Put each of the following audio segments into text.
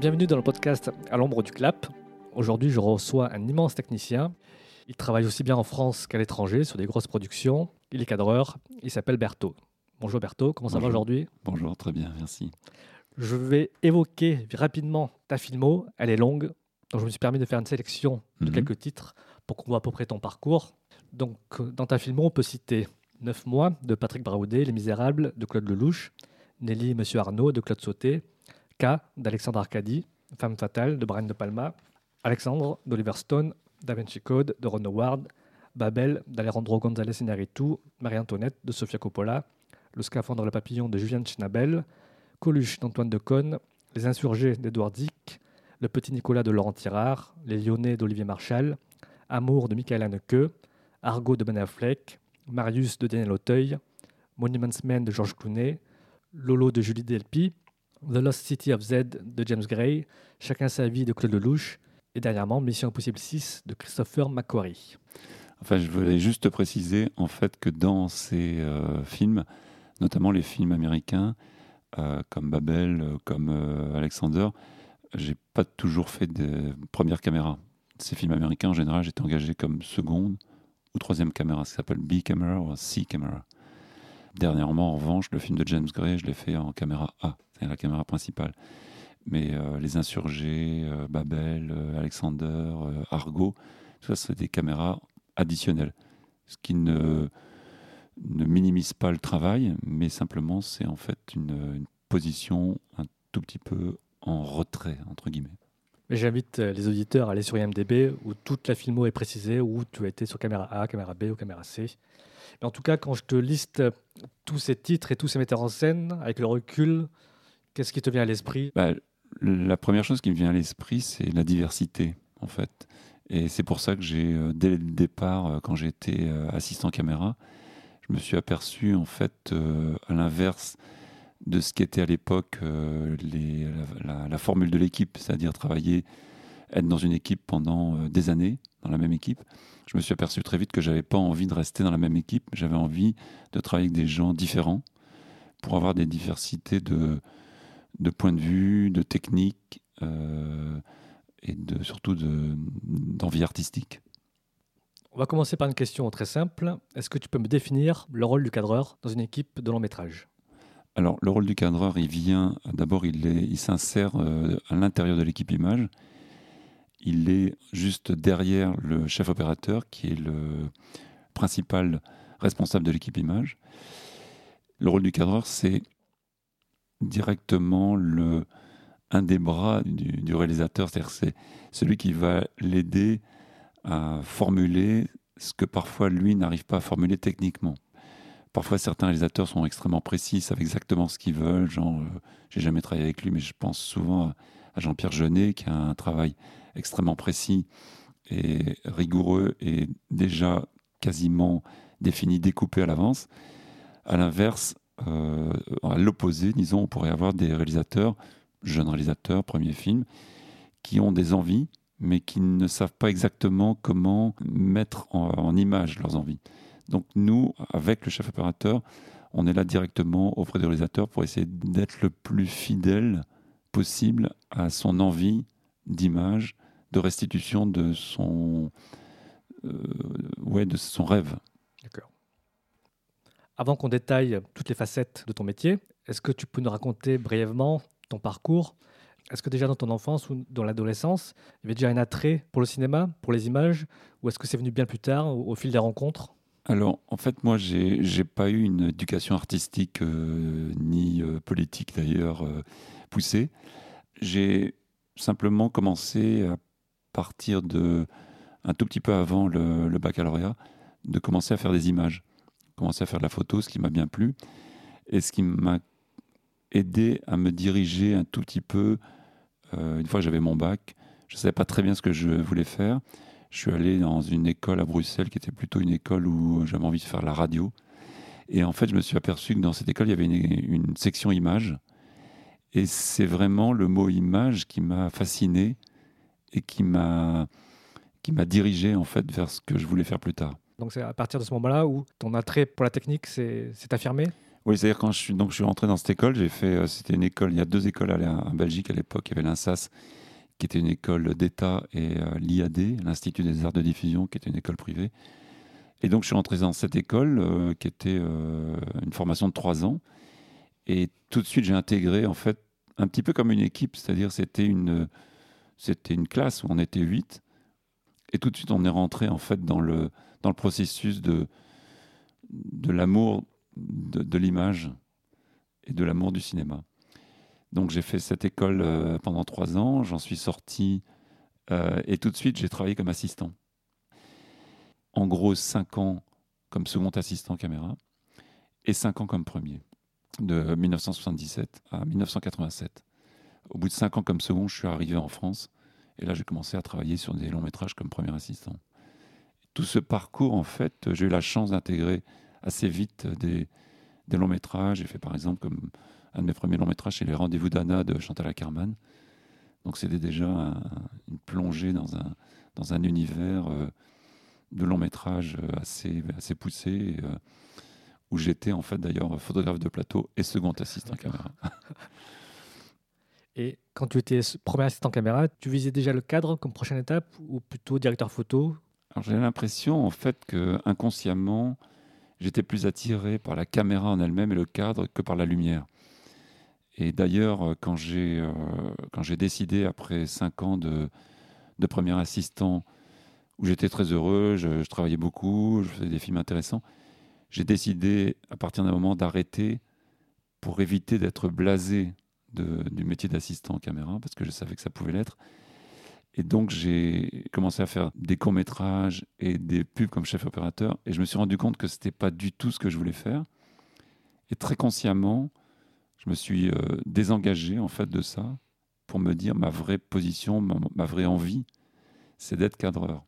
Bienvenue dans le podcast À l'ombre du clap. Aujourd'hui, je reçois un immense technicien. Il travaille aussi bien en France qu'à l'étranger sur des grosses productions. Il est cadreur. Il s'appelle Berthaud. Bonjour Berthaud, comment ça va aujourd'hui? Bonjour, très bien, merci. Je vais évoquer rapidement ta filmo. Elle est longue, donc je me suis permis de faire une sélection de Mhm. quelques titres pour qu'on voit à peu près ton parcours. Donc, euh, dans ta filmo, on peut citer 9 mois de Patrick Braoudet, Les Misérables de Claude Lelouch, Nelly et Monsieur Arnaud de Claude Sauté, K d'Alexandre Arcadi, Femme fatale de Brian De Palma, Alexandre d'Oliver Stone, Da Vinci Code de Ron Howard, Babel d'Alejandro González Iñárritu, Marie-Antoinette de Sofia Coppola, Le scaphandre le papillon de Julien Schnabel, Coluche d'Antoine Decaune, Les insurgés d'Edouard Dick, Le petit Nicolas de Laurent Tirard, Les Lyonnais d'Olivier Marchal, Amour de Michael Haneke, Argo de Ben Affleck, Marius de Daniel Auteuil, Monuments Men de Georges Clooney, Lolo de Julie Delpy, The Lost City of Z de James Gray, Chacun sa vie de Claude Lelouch, et dernièrement Mission Impossible 6 de Christopher McQuarrie. Enfin, je voulais juste préciser en fait que dans ces euh, films, notamment les films américains, euh, comme Babel, euh, comme euh, Alexander, j'ai pas toujours fait de première caméra. Ces films américains, en général, j'étais engagé comme seconde ou troisième caméra, ce qui s'appelle B camera ou C camera. Dernièrement, en revanche, le film de James Gray, je l'ai fait en caméra A, la caméra principale. Mais euh, Les Insurgés, euh, Babel, euh, Alexander, Argo, tout ça, c'est des caméras additionnelles. Ce qui ne, ne minimise pas le travail, mais simplement, c'est en fait une, position un tout petit peu en retrait, entre guillemets. J'invite les auditeurs à aller sur IMDB où toute la filmo est précisée, où tu as été sur caméra A, caméra B ou caméra C. Mais en tout cas, quand je te liste tous ces titres et tous ces metteurs en scène, avec le recul, qu'est-ce qui te vient à l'esprit? Bah, la première chose qui me vient à l'esprit, c'est la diversité, en fait. Et c'est pour ça que j'ai, euh, dès le départ, euh, quand j'étais euh, assistant caméra, je me suis aperçu, en fait, à l'inverse de ce qu'était à l'époque la, formule de l'équipe, c'est-à-dire travailler, être dans une équipe pendant des années, dans la même équipe. Je me suis aperçu très vite que j'avais pas envie de rester dans la même équipe. J'avais envie de travailler avec des gens différents pour avoir des diversités de, de points de vue, de techniques euh, et de, surtout de- d'envie artistique. On va commencer par une question très simple. Est-ce que tu peux me définir le rôle du cadreur dans une équipe de long métrage? Alors, le rôle du cadreur, il vient, d'abord, il est- il s'insère euh, à l'intérieur de l'équipe image. Il est juste derrière le chef opérateur, qui est le principal responsable de l'équipe image. Le rôle du cadreur, c'est directement le, un des bras du, réalisateur, c'est-à-dire c'est celui qui va l'aider à formuler ce que parfois lui n'arrive pas à formuler techniquement. Parfois, certains réalisateurs sont extrêmement précis, savent exactement ce qu'ils veulent. Genre, euh, j'ai jamais travaillé avec lui, mais je pense souvent à, Jean-Pierre Jeunet, qui a un travail extrêmement précis et rigoureux et déjà quasiment défini, découpé à l'avance. À l'inverse, à l'opposé, disons, on pourrait avoir des réalisateurs, jeunes réalisateurs, premiers films, qui ont des envies, mais qui ne savent pas exactement comment mettre en, en image leurs envies. Donc nous, avec le chef opérateur, on est là directement auprès du réalisateur pour essayer d'être le plus fidèle possible à son envie d'image, de restitution de son, euh, ouais, de son rêve. D'accord. Avant qu'on détaille toutes les facettes de ton métier, est-ce que tu peux nous raconter brièvement ton parcours? Est-ce que déjà dans ton enfance ou dans l'adolescence, il y avait déjà un attrait pour le cinéma, pour les images Ou est-ce que c'est venu bien plus tard, au, fil des rencontres? Alors, en fait, moi, j'ai j'ai pas eu une éducation artistique euh, ni euh, politique d'ailleurs euh, poussée. J'ai simplement commencé à partir de un tout petit peu avant le baccalauréat, de commencer à faire des images, commencer à faire de la photo, ce qui m'a bien plu, et ce qui m'a aidé à me diriger un tout petit peu. euh, une fois j'avais mon bac, je savais pas très bien ce que je voulais faire. Je suis allé dans une école à Bruxelles qui était plutôt une école où j'avais envie de faire la radio. Et en fait, je me suis aperçu que dans cette école, il y avait une, une section images. Et c'est vraiment le mot image qui m'a fasciné et qui m'a qui m'a dirigé en fait vers ce que je voulais faire plus tard. Donc c'est à partir de ce moment-là où ton attrait pour la technique s'est affirmé? Oui, c'est-à-dire quand je suis, donc, je suis rentré dans cette école, j'ai fait, euh, c'était une école, il y a deux écoles en Belgique à l'époque, il y avait l'INSAS, qui était une école d'État, et euh, l'IAD, l'Institut des arts de diffusion, qui était une école privée. Et donc je suis rentré dans cette école, euh, qui était une formation de trois ans, et tout de suite j'ai intégré, en fait, un petit peu comme une équipe, c'est-à-dire c'était une, c'était une classe où on était huit, et tout de suite on est rentré, en fait, dans le, dans le processus de, de l'amour de, l'image et de l'amour du cinéma. Donc j'ai fait cette école euh, pendant trois ans, j'en suis sorti euh, et tout de suite j'ai travaillé comme assistant. En gros, cinq ans comme second assistant caméra et cinq ans comme premier, de 1977 à 1987. Au bout de cinq ans comme second, je suis arrivé en France et là j'ai commencé à travailler sur des longs métrages comme premier assistant. Tout ce parcours, en fait, j'ai eu la chance d'intégrer assez vite des, des longs métrages. J'ai fait par exemple comme un de mes premiers longs métrages, c'est Les Rendez-vous d'Anna de Chantal Ackerman. Donc c'était déjà une plongée dans un, dans un univers euh, de long métrage assez, assez poussé, euh, où j'étais en fait d'ailleurs photographe de plateau et second assistant caméra. Et quand tu étais premier assistant caméra, tu visais déjà le cadre comme prochaine étape ou plutôt directeur photo J'ai l'impression en fait que inconsciemment, j'étais plus attiré par la caméra en elle-même et le cadre que par la lumière. Et d'ailleurs, quand j'ai euh, quand j'ai décidé après cinq ans de, de premier assistant, où j'étais très heureux, je, travaillais beaucoup, je faisais des films intéressants, j'ai décidé à partir d'un moment d'arrêter pour éviter d'être blasé du métier d'assistant caméra, parce que je savais que ça pouvait l'être, et donc, j'ai commencé à faire des courts-métrages et des pubs comme chef opérateur. Et je me suis rendu compte que ce n'était pas du tout ce que je voulais faire. Et très consciemment, je me suis euh, désengagé en fait de ça pour me dire ma vraie position, ma, vraie envie, c'est d'être cadreur.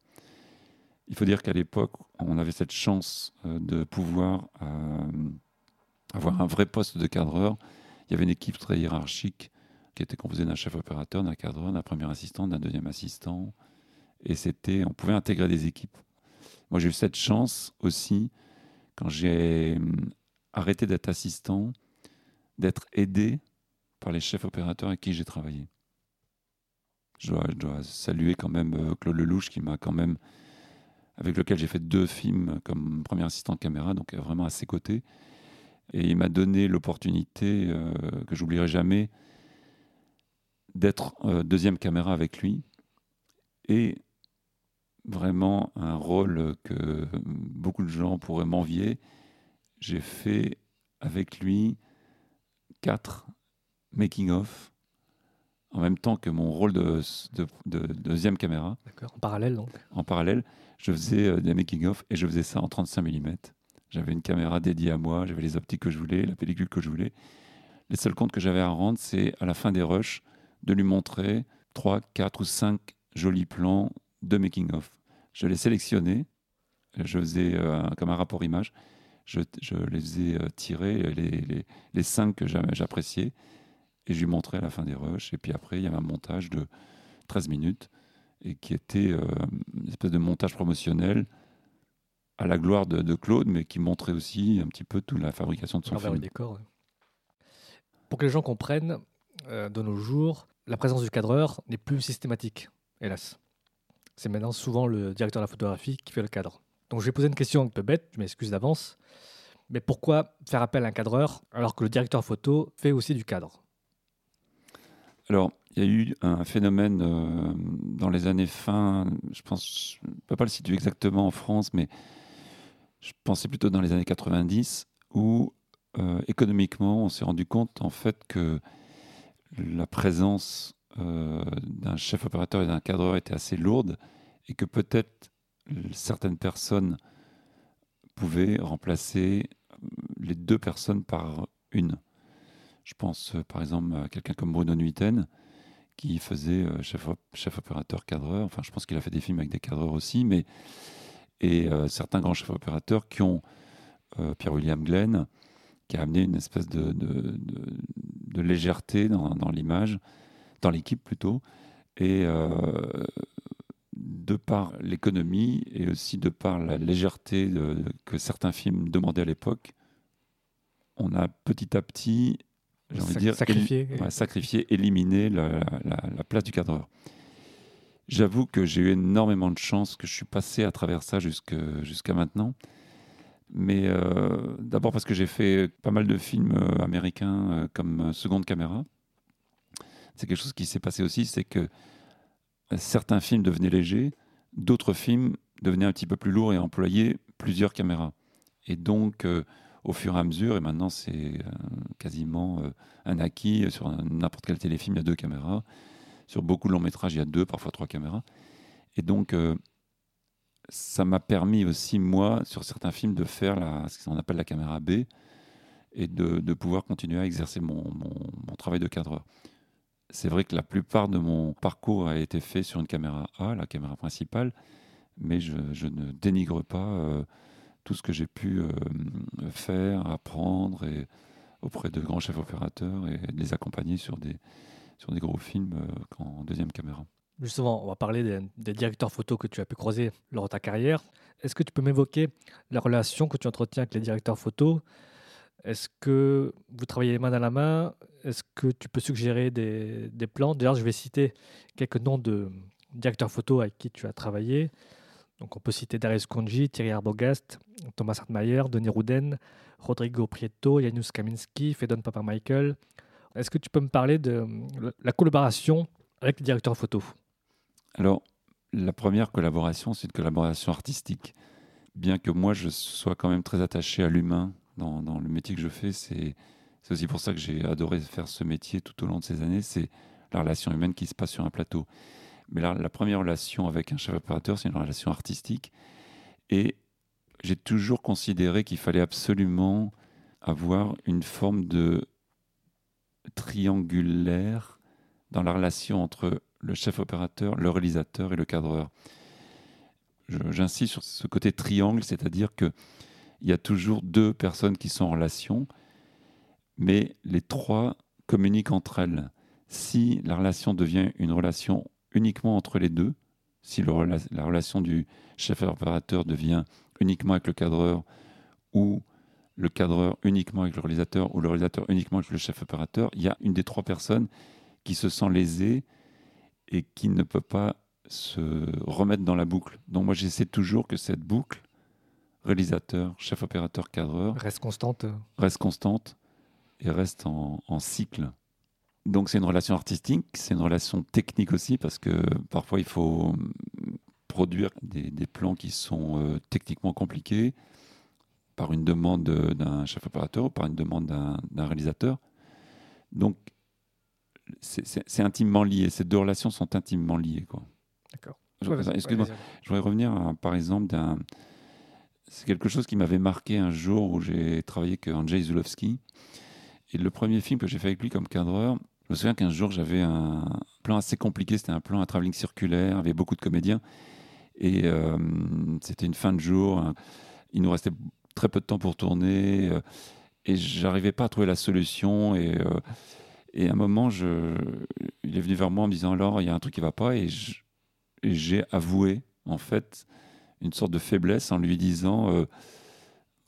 Il faut dire qu'à l'époque, on avait cette chance euh, de pouvoir euh, avoir un vrai poste de cadreur. Il y avait une équipe très hiérarchique qui était composé d'un chef opérateur, d'un cadreur, d'un premier assistant, d'un deuxième assistant. Et c'était, on pouvait intégrer des équipes. Moi, j'ai eu cette chance aussi, quand j'ai hum, arrêté d'être assistant, d'être aidé par les chefs opérateurs avec qui j'ai travaillé. Je dois, saluer quand même euh, Claude Lelouch, qui m'a quand même, avec lequel j'ai fait deux films comme premier assistant de caméra, donc vraiment à ses côtés. Et il m'a donné l'opportunité euh, que j'oublierai jamais d'être euh, deuxième caméra avec lui et vraiment un rôle que beaucoup de gens pourraient m'envier. J'ai fait avec lui quatre making-of en même temps que mon rôle de, deuxième caméra. D'accord, en parallèle donc En parallèle, je faisais euh, des making-of et je faisais ça en 35 mm. J'avais une caméra dédiée à moi, j'avais les optiques que je voulais, la pellicule que je voulais. Les seuls comptes que j'avais à rendre, c'est à la fin des rushs, de lui montrer 3, 4 ou 5 jolis plans de making-of. Je les sélectionnais, je faisais euh, comme un rapport image, je, les faisais euh, tirer, les, les, les 5 que j'appréciais, et je lui montrais à la fin des rushs. Et puis après, il y avait un montage de 13 minutes, et qui était euh, une espèce de montage promotionnel à la gloire de, Claude, mais qui montrait aussi un petit peu toute la fabrication de son film. décor. Pour que les gens comprennent, de nos jours, la présence du cadreur n'est plus systématique, hélas. C'est maintenant souvent le directeur de la photographie qui fait le cadre. Donc je vais poser une question un peu bête, je m'excuse d'avance. Mais pourquoi faire appel à un cadreur alors que le directeur photo fait aussi du cadre? Alors, il y a eu un phénomène euh, dans les années fin, je pense, je ne peux pas le situer exactement en France, mais je pensais plutôt dans les années 90, où euh, économiquement, on s'est rendu compte en fait que la présence euh, d'un chef opérateur et d'un cadreur était assez lourde et que peut-être certaines personnes pouvaient remplacer euh, les deux personnes par une. Je pense euh, par exemple à quelqu'un comme Bruno Nuiten qui faisait chef, opérateur cadreur. Enfin, je pense qu'il a fait des films avec des cadreurs aussi, mais et certains grands chefs opérateurs qui ont Pierre-William Glenn qui a amené une espèce de, légèreté dans, l'image, dans l'équipe plutôt. Et euh, de par l'économie et aussi de par la légèreté que certains films demandaient à l'époque, on a petit à petit, j'ai envie de dire, sacrifié. éli- ouais, sacrifié, éliminé la, la- la place du cadreur. J'avoue que j'ai eu énormément de chance, que je suis passé à travers ça jusqu'à maintenant. Mais euh, d'abord parce que j'ai fait pas mal de films euh, américains euh, comme seconde caméra. C'est quelque chose qui s'est passé aussi, c'est que certains films devenaient légers, d'autres films devenaient un petit peu plus lourds et employaient plusieurs caméras. Et donc, au fur et à mesure, et maintenant c'est quasiment un acquis, sur n'importe quel téléfilm, il y a deux caméras. Sur beaucoup de longs métrages, il y a deux, parfois trois caméras. Et donc, ça m'a permis aussi, moi, sur certains films, de faire ce qu'on appelle la caméra B et de, pouvoir continuer à exercer mon, travail de cadreur. C'est vrai que la plupart de mon parcours a été fait sur une caméra A, la caméra principale, mais je, ne dénigre pas euh, tout ce que j'ai pu euh, faire, apprendre et, auprès de grands chefs opérateurs et les accompagner sur des, sur des gros films euh, en deuxième caméra. Justement, on va parler des, directeurs photos que tu as pu croiser lors de ta carrière. Est-ce que tu peux m'évoquer la relation que tu entretiens avec les directeurs photos? Est-ce que vous travaillez main dans la main? Est-ce que tu peux suggérer des, plans? D'ailleurs, je vais citer quelques noms de directeurs photos avec qui tu as travaillé. Donc, on peut citer Darius Konji, Thierry Arbogast, Thomas Hartmayer, Denis Rouden, Rodrigo Prieto, Janusz Kaminski, Fedon Papa-Michael. Est-ce que tu peux me parler de la collaboration avec les directeurs photos? Alors, la première collaboration, c'est une collaboration artistique. Bien que moi, je sois quand même très attaché à l'humain dans, le métier que je fais, c'est aussi pour ça que j'ai adoré faire ce métier tout au long de ces années, c'est la relation humaine qui se passe sur un plateau. Mais la, la première relation avec un chef opérateur, c'est une relation artistique. Et j'ai toujours considéré qu'il fallait absolument avoir une forme de triangulaire dans la relation entre le chef opérateur, le réalisateur et le cadreur. J'insiste sur ce côté triangle, c'est-à-dire que il y a toujours deux personnes qui sont en relation, mais les trois communiquent entre elles. Si la relation devient une relation uniquement entre les deux, si la relation du chef opérateur devient uniquement avec le cadreur ou le cadreur uniquement avec le réalisateur ou le réalisateur uniquement avec le chef opérateur, il y a une des trois personnes qui se sent lésée et qui ne peut pas se remettre dans la boucle. Donc moi j'essaie toujours que cette boucle, réalisateur, chef opérateur, cadreur, reste constante reste constante et reste en, en cycle. Donc c'est une relation artistique, c'est une relation technique aussi, parce que parfois il faut produire des, des plans qui sont euh, techniquement compliqués par une demande de- d'un chef opérateur ou par une demande d'un d'un réalisateur. Donc c'est- intimement lié, ces deux relations sont intimement liées. D'accord. Excuse-moi, je voudrais revenir à, par exemple d'un. C'est quelque chose qui m'avait marqué un jour où j'ai travaillé avec Andrzej Zulowski. Et le premier film que j'ai fait avec lui comme cadreur, je me souviens qu'un jour j'avais un plan assez compliqué. C'était un plan à travelling circulaire avec beaucoup de comédiens. Et euh, c'était une fin de jour. Il nous restait très peu de temps pour tourner. et j'arrivais pas à trouver la solution. Et, euh, et à un moment, il est venu vers moi en me disant Alors, il y a un truc qui va pas. Et j'ai avoué, en fait, une sorte de faiblesse en lui disant euh,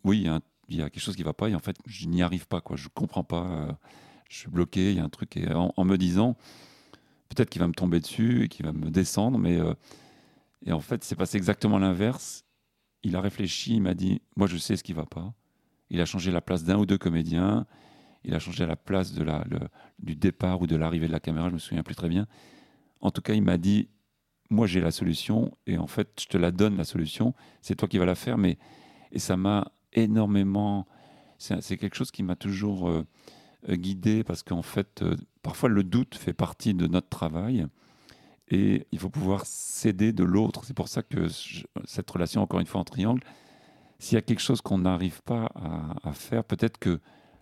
Oui, il y, a quelque chose qui ne va pas, et en fait, je n'y arrive pas, quoi. je ne comprends pas, euh, je suis bloqué, il y a un truc. Et en, en me disant Peut-être qu'il va me tomber dessus et qu'il va me descendre, mais. euh, et en fait, c'est passé exactement l'inverse. Il a réfléchi, il m'a dit Moi, je sais ce qui ne va pas. Il a changé la place d'un ou deux comédiens. Il a changé la place de la, du départ ou de l'arrivée de la caméra, je me souviens plus très bien. En tout cas, il m'a dit moi j'ai la solution et en fait je te la donne la solution, c'est toi qui vas la faire, mais et ça m'a énormément, c'est quelque chose qui m'a toujours euh, euh, guidé parce qu'en fait euh, parfois le doute fait partie de notre travail et il faut pouvoir s'aider de l'autre. C'est pour ça que cette relation encore une fois en triangle, s'il y a quelque chose qu'on n'arrive pas à, à faire, peut-être que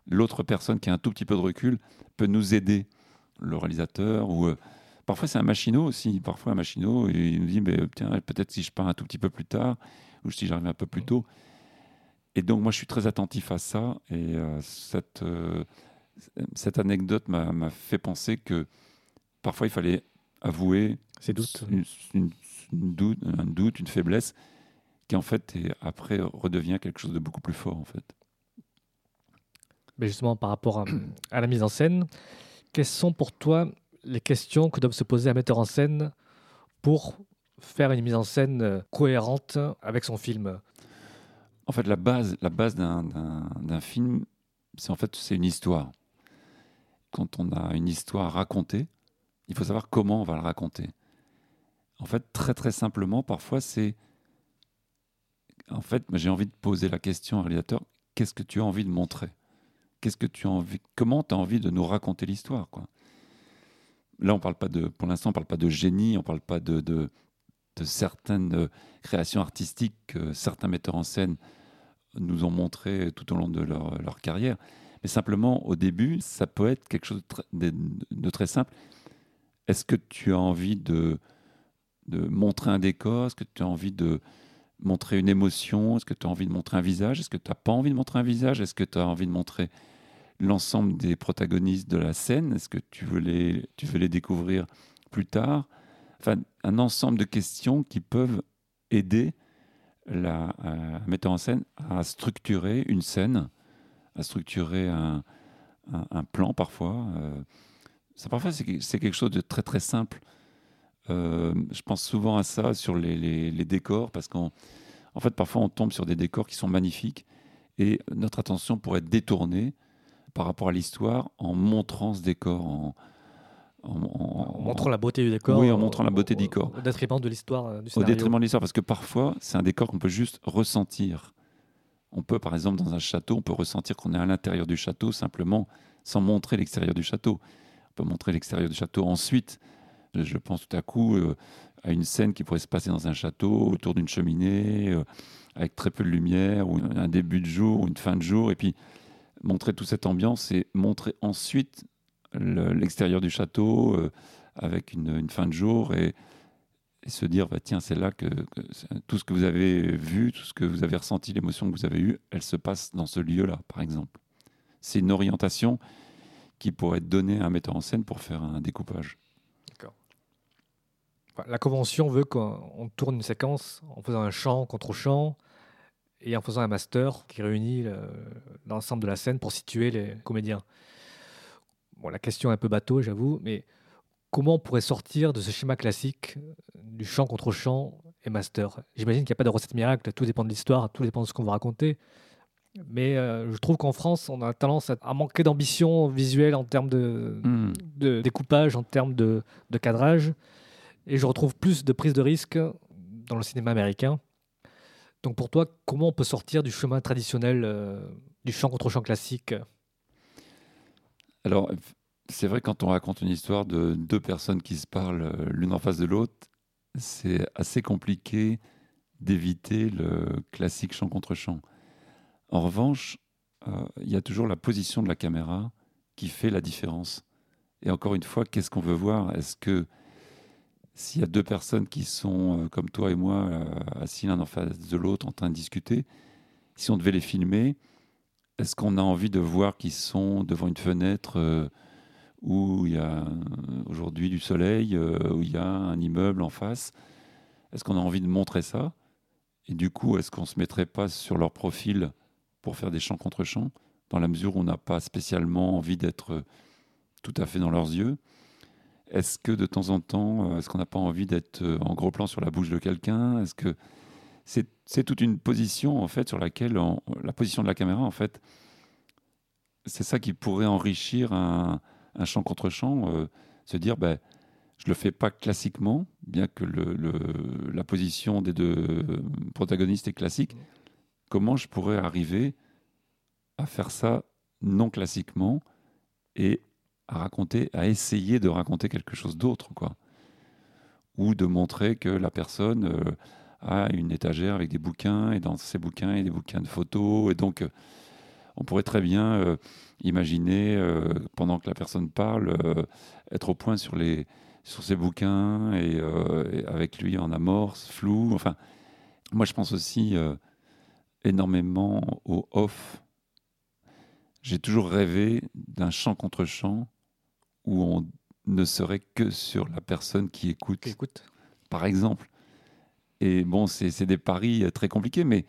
l'autre personne qui a un tout petit peu de recul peut nous aider, le réalisateur ou euh, Parfois, c'est un machinot aussi. Parfois, un machinot, et il nous dit mais, tiens, peut-être si je pars un tout petit peu plus tard, ou si j'arrive un peu plus tôt. Et donc, moi, je suis très attentif à ça. Et euh, cette, euh, cette anecdote m'a fait penser que parfois, il fallait avouer Ces doutes. une, une- une doute, un doute, une faiblesse, qui en fait, est- après, redevient quelque chose de beaucoup plus fort, en fait. Mais justement, par rapport à, la mise en scène, quelles sont pour toi les questions que doit se poser un metteur en scène pour faire une mise en scène euh, cohérente avec son film? En fait, la base, la base d'un- film, c'est en fait c'est une histoire. Quand on a une histoire à raconter, il faut savoir comment on va le raconter. En fait, très très simplement, parfois c'est, en fait, j'ai envie de poser la question au réalisateur qu'est-ce que tu as envie de montrer? Qu'est-ce que tu as envie Comment tu as envie de nous raconter l'histoire Là, on parle pas de, pour l'instant, on parle pas de génie, on parle pas de, certaines euh, créations artistiques que certains metteurs en scène nous ont montré tout au long de leur, carrière. Mais simplement, au début, ça peut être quelque chose de très, de- de très simple. Est-ce que tu as envie de, de montrer un décor? Est-ce que tu as envie de montrer une émotion? Est-ce que tu as envie de montrer un visage? Est-ce que tu n'as pas envie de montrer un visage? Est-ce que tu as envie de montrer l'ensemble des protagonistes de la scène Est-ce que tu veux, les, tu veux les découvrir plus tard? Enfin, un ensemble de questions qui peuvent aider la, metteur en scène à structurer une scène, à structurer un, un- plan parfois. Euh, ça, parfois, c'est c'est quelque chose de très très simple. Euh, je pense souvent à ça sur les, les- les décors parce qu'en en fait, parfois, on tombe sur des décors qui sont magnifiques et notre attention pourrait être détournée par rapport à l'histoire en montrant ce décor, en, en- en- En montrant la beauté du décor. Oui, en montrant la beauté du décor. Au détriment de l'histoire euh, au détriment de l'histoire, parce que parfois, c'est un décor qu'on peut juste ressentir. On peut, par exemple, dans un château, on peut ressentir qu'on est à l'intérieur du château simplement sans montrer l'extérieur du château. On peut montrer l'extérieur du château ensuite. Je, je pense tout à coup euh, à une scène qui pourrait se passer dans un château, autour d'une cheminée, euh, avec très peu de lumière, ou un début de jour, ou une fin de jour, et puis montrer toute cette ambiance et montrer ensuite le- l'extérieur du château euh, avec une, fin de jour et, se dire bah, tiens c'est là que, que tout ce que vous avez vu tout ce que vous avez ressenti l'émotion que vous avez eue elle se passe dans ce lieu là par exemple. C'est une orientation qui pourrait être donnée à un metteur en scène pour faire un découpage. Enfin, La convention veut qu'on on tourne une séquence en faisant un chant contre chant et en faisant un master qui réunit le- l'ensemble de la scène pour situer les comédiens. Bon, la question est un peu bateau, j'avoue, mais comment on pourrait sortir de ce schéma classique du chant contre chant et master? J'imagine qu'il n'y a pas de recette miracle, tout dépend de l'histoire, tout dépend de ce qu'on va raconter. Mais euh, je trouve qu'en France, on a tendance à, manquer d'ambition visuelle en termes de, Hmm. de découpage, en termes de, de cadrage. Et je retrouve plus de prise de risque dans le cinéma américain. Donc pour toi, comment on peut sortir du chemin traditionnel euh, du chant contre chant classique? Alors c'est vrai quand on raconte une histoire de deux personnes qui se parlent euh, l'une en face de l'autre c'est assez compliqué d'éviter le classique chant contre chant. En revanche, euh, il y a toujours la position de la caméra qui fait la différence. Et encore une fois, qu'est-ce qu'on veut voir? Est-ce que s'il y a deux personnes qui sont euh, comme toi et moi, euh, assis l'un en face de l'autre en train de discuter, si on devait les filmer, est-ce qu'on a envie de voir qu'ils sont devant une fenêtre euh, où il y a aujourd'hui du soleil, où il y a un immeuble en face? Est-ce qu'on a envie de montrer ça? Et du coup, est-ce qu'on ne se mettrait pas sur leur profil pour faire des chants contre chants, dans la mesure où on n'a pas spécialement envie d'être tout à fait dans leurs yeux? Est-ce que de temps en temps, euh, est-ce qu'on n'a pas envie d'être euh, en gros plan sur la bouche de quelqu'un? Est-ce que c'est toute une position en fait sur laquelle la position de la caméra en fait, c'est ça qui pourrait enrichir un, un chant contre chant, euh, se dire ben je le fais pas classiquement, bien que la position des deux protagonistes est classique. Comment je pourrais arriver à faire ça non classiquement et à raconter, à essayer de raconter quelque chose d'autre, quoi, ou de montrer que la personne euh, a une étagère avec des bouquins et dans ces bouquins il y a des bouquins de photos et donc euh, on pourrait très bien euh, imaginer pendant que la personne parle être au point sur les sur ses bouquins et, et avec lui en amorce, flou. Enfin, moi je pense aussi énormément au off. J'ai toujours rêvé d'un chant contre chant où on ne serait que sur la personne qui écoute, Écoute, par exemple. Et bon, c'est c'est des paris euh, très compliqués, mais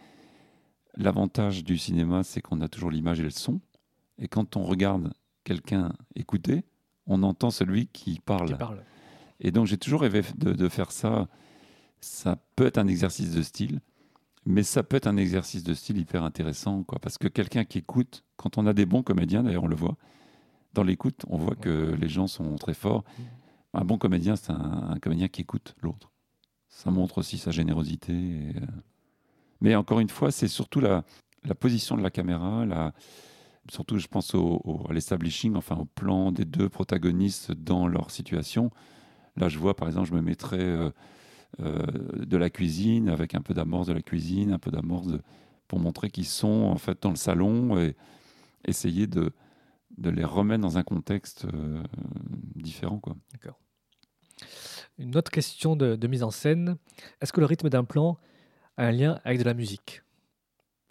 l'avantage du cinéma, c'est qu'on a toujours l'image et le son. Et quand on regarde quelqu'un écouter, on entend celui qui parle. Qui parle. Et donc j'ai toujours rêvé de, de faire ça. Ça peut être un exercice de style, mais ça peut être un exercice de style hyper intéressant, quoi, parce que quelqu'un qui écoute, quand on a des bons comédiens, d'ailleurs on le voit, dans l'écoute, on voit que les gens sont très forts. Un bon comédien, c'est un, comédien qui écoute l'autre. Ça montre aussi sa générosité. euh, Mais encore une fois, c'est surtout la, position de la caméra, surtout je pense à l'establishing, enfin au plan des deux protagonistes dans leur situation. Là, je vois par exemple, je me mettrais euh, euh, de la cuisine avec un peu d'amorce de la cuisine, un peu d'amorce pour montrer qu'ils sont en fait dans le salon et essayer de, de les remettre dans un contexte euh, différent. Quoi. Une autre question de, de mise en scène. Est-ce que le rythme d'un plan a un lien avec de la musique?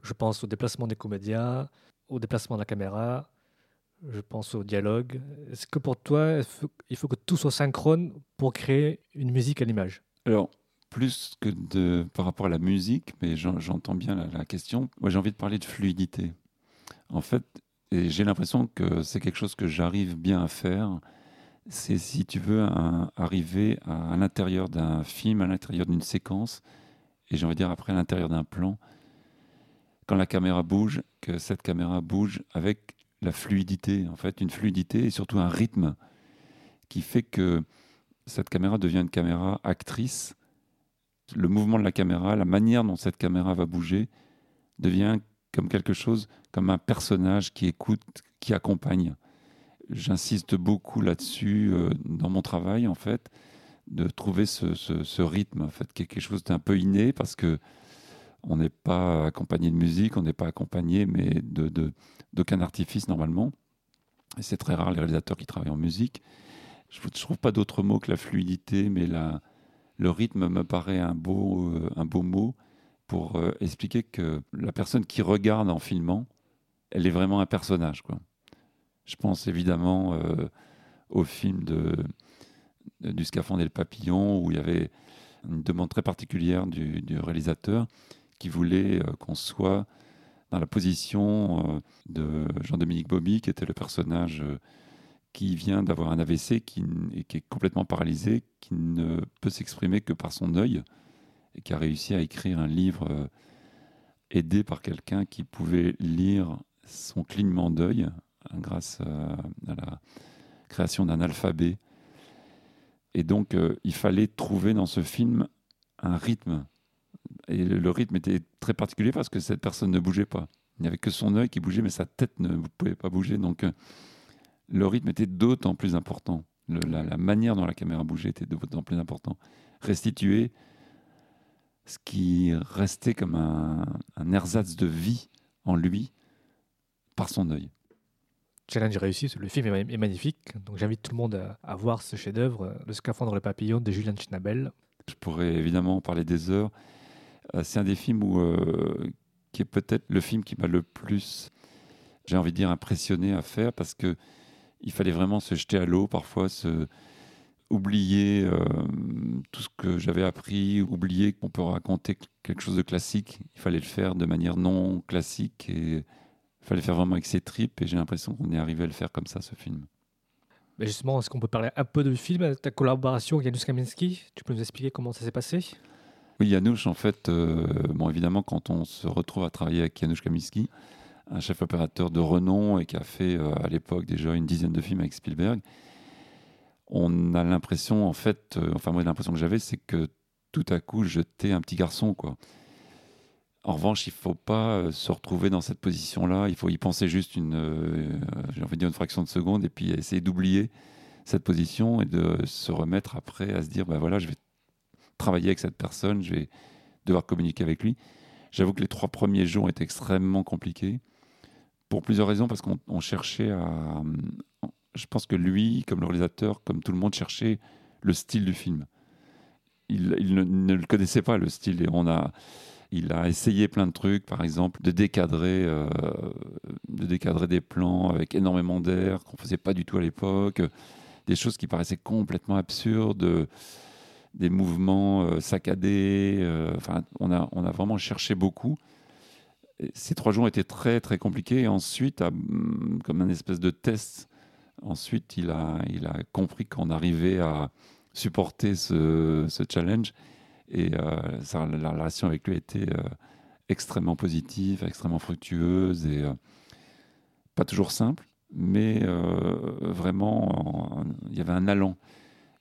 Je pense au déplacement des comédiens, au déplacement de la caméra, je pense au dialogue. Est-ce que pour toi, il faut, il faut que tout soit synchrone pour créer une musique à l'image? Alors, plus que de, par rapport à la musique, mais j'en- j'entends bien la, la question, moi j'ai envie de parler de fluidité. En fait, et j'ai l'impression que c'est quelque chose que j'arrive bien à faire, c'est si tu veux arriver à l'intérieur d'un film, à l'intérieur d'une séquence, et j'ai envie de dire après à l'intérieur d'un plan, quand la caméra bouge, que cette caméra bouge avec la fluidité, en fait, une fluidité et surtout un rythme qui fait que cette caméra devient une caméra actrice. Le mouvement de la caméra, la manière dont cette caméra va bouger, devient comme quelque chose, comme un personnage qui écoute, qui accompagne. J'insiste beaucoup là-dessus euh, dans mon travail, en fait, de trouver ce, rythme, en fait, qui est quelque chose d'un peu inné, parce que on n'est pas accompagné de musique, on n'est pas accompagné, mais d'aucun artifice normalement. Et c'est très rare les réalisateurs qui travaillent en musique. Je ne trouve pas d'autre mot que la fluidité, mais le rythme me paraît un beau, euh, un beau mot pour euh, expliquer que la personne qui regarde en filmant, elle est vraiment un personnage. Je pense évidemment euh, au film de, de- du Scaphandre et le papillon, où il y avait une demande très particulière du, réalisateur qui voulait euh, qu'on soit dans la position euh, de Jean-Dominique Bobby, qui était le personnage euh, qui vient d'avoir un AVC qui est complètement paralysé, qui ne peut s'exprimer que par son œil, et qui a réussi à écrire un livre euh, aidé par quelqu'un qui pouvait lire son clignement d'œil hein, grâce euh, à la création d'un alphabet. Et donc, euh, il fallait trouver dans ce film un rythme. Et le, rythme était très particulier parce que cette personne ne bougeait pas. Il n'y avait que son œil qui bougeait, mais sa tête ne pouvait pas bouger. Donc, le rythme était d'autant plus important. La manière dont la caméra bougeait était d'autant plus important. Restituer ce qui restait comme un, un ersatz de vie en lui par son œil. Challenge réussi, le film est, magnifique, donc j'invite tout le monde à, à voir ce chef-d'œuvre, euh, Le Scaphandre et le papillon de Julian Schnabel. Je pourrais évidemment en parler des heures. Euh, c'est un des films où, euh, qui est peut-être le film qui m'a le plus, j'ai envie de dire, impressionné à faire parce que il fallait vraiment se jeter à l'eau, parfois se oublier euh, tout ce que j'avais appris, oublier qu'on peut raconter quelque chose de classique. Il fallait le faire de manière non classique et il fallait faire vraiment avec ses tripes. Et j'ai l'impression qu'on est arrivé à le faire comme ça, ce film. Mais justement, est-ce qu'on peut parler un peu du film, ta collaboration avec Janusz Kaminski? Tu peux nous expliquer comment ça s'est passé? Oui, Janusz, en fait, euh, bon, évidemment, quand on se retrouve à travailler avec Janusz Kaminski, un chef opérateur de renom et qui a fait euh, à l'époque déjà une dizaine de films avec Spielberg, on a l'impression, en fait, euh, enfin, moi, l'impression que j'avais, c'est que tout à coup, j'étais un petit garçon, quoi. En revanche, il faut pas euh, se retrouver dans cette position-là. Il faut y penser juste une, euh, j'ai envie de dire une fraction de seconde, et puis essayer d'oublier cette position et de se remettre après à se dire, ben voilà, je vais travailler avec cette personne, je vais devoir communiquer avec lui. J'avoue que les trois premiers jours étaient extrêmement compliqués pour plusieurs raisons, parce qu'on on cherchait à. Je pense que lui, comme le réalisateur, comme tout le monde, cherchait le style du film. Il, ne, ne le connaissait pas, le style, et on a. Il a essayé plein de trucs, par exemple, de décadrer, euh, de décadrer des plans avec énormément d'air qu'on faisait pas du tout à l'époque, des choses qui paraissaient complètement absurdes des mouvements euh, saccadés. euh, on a, on a vraiment cherché beaucoup. ces trois jours étaient très très compliqués. Et ensuite, comme un espèce de test, ensuite il a, compris qu'on arrivait à supporter ce, challenge. Et euh, la relation avec lui était euh, extrêmement positive, extrêmement fructueuse et euh, pas toujours simple, mais vraiment, il y avait un allant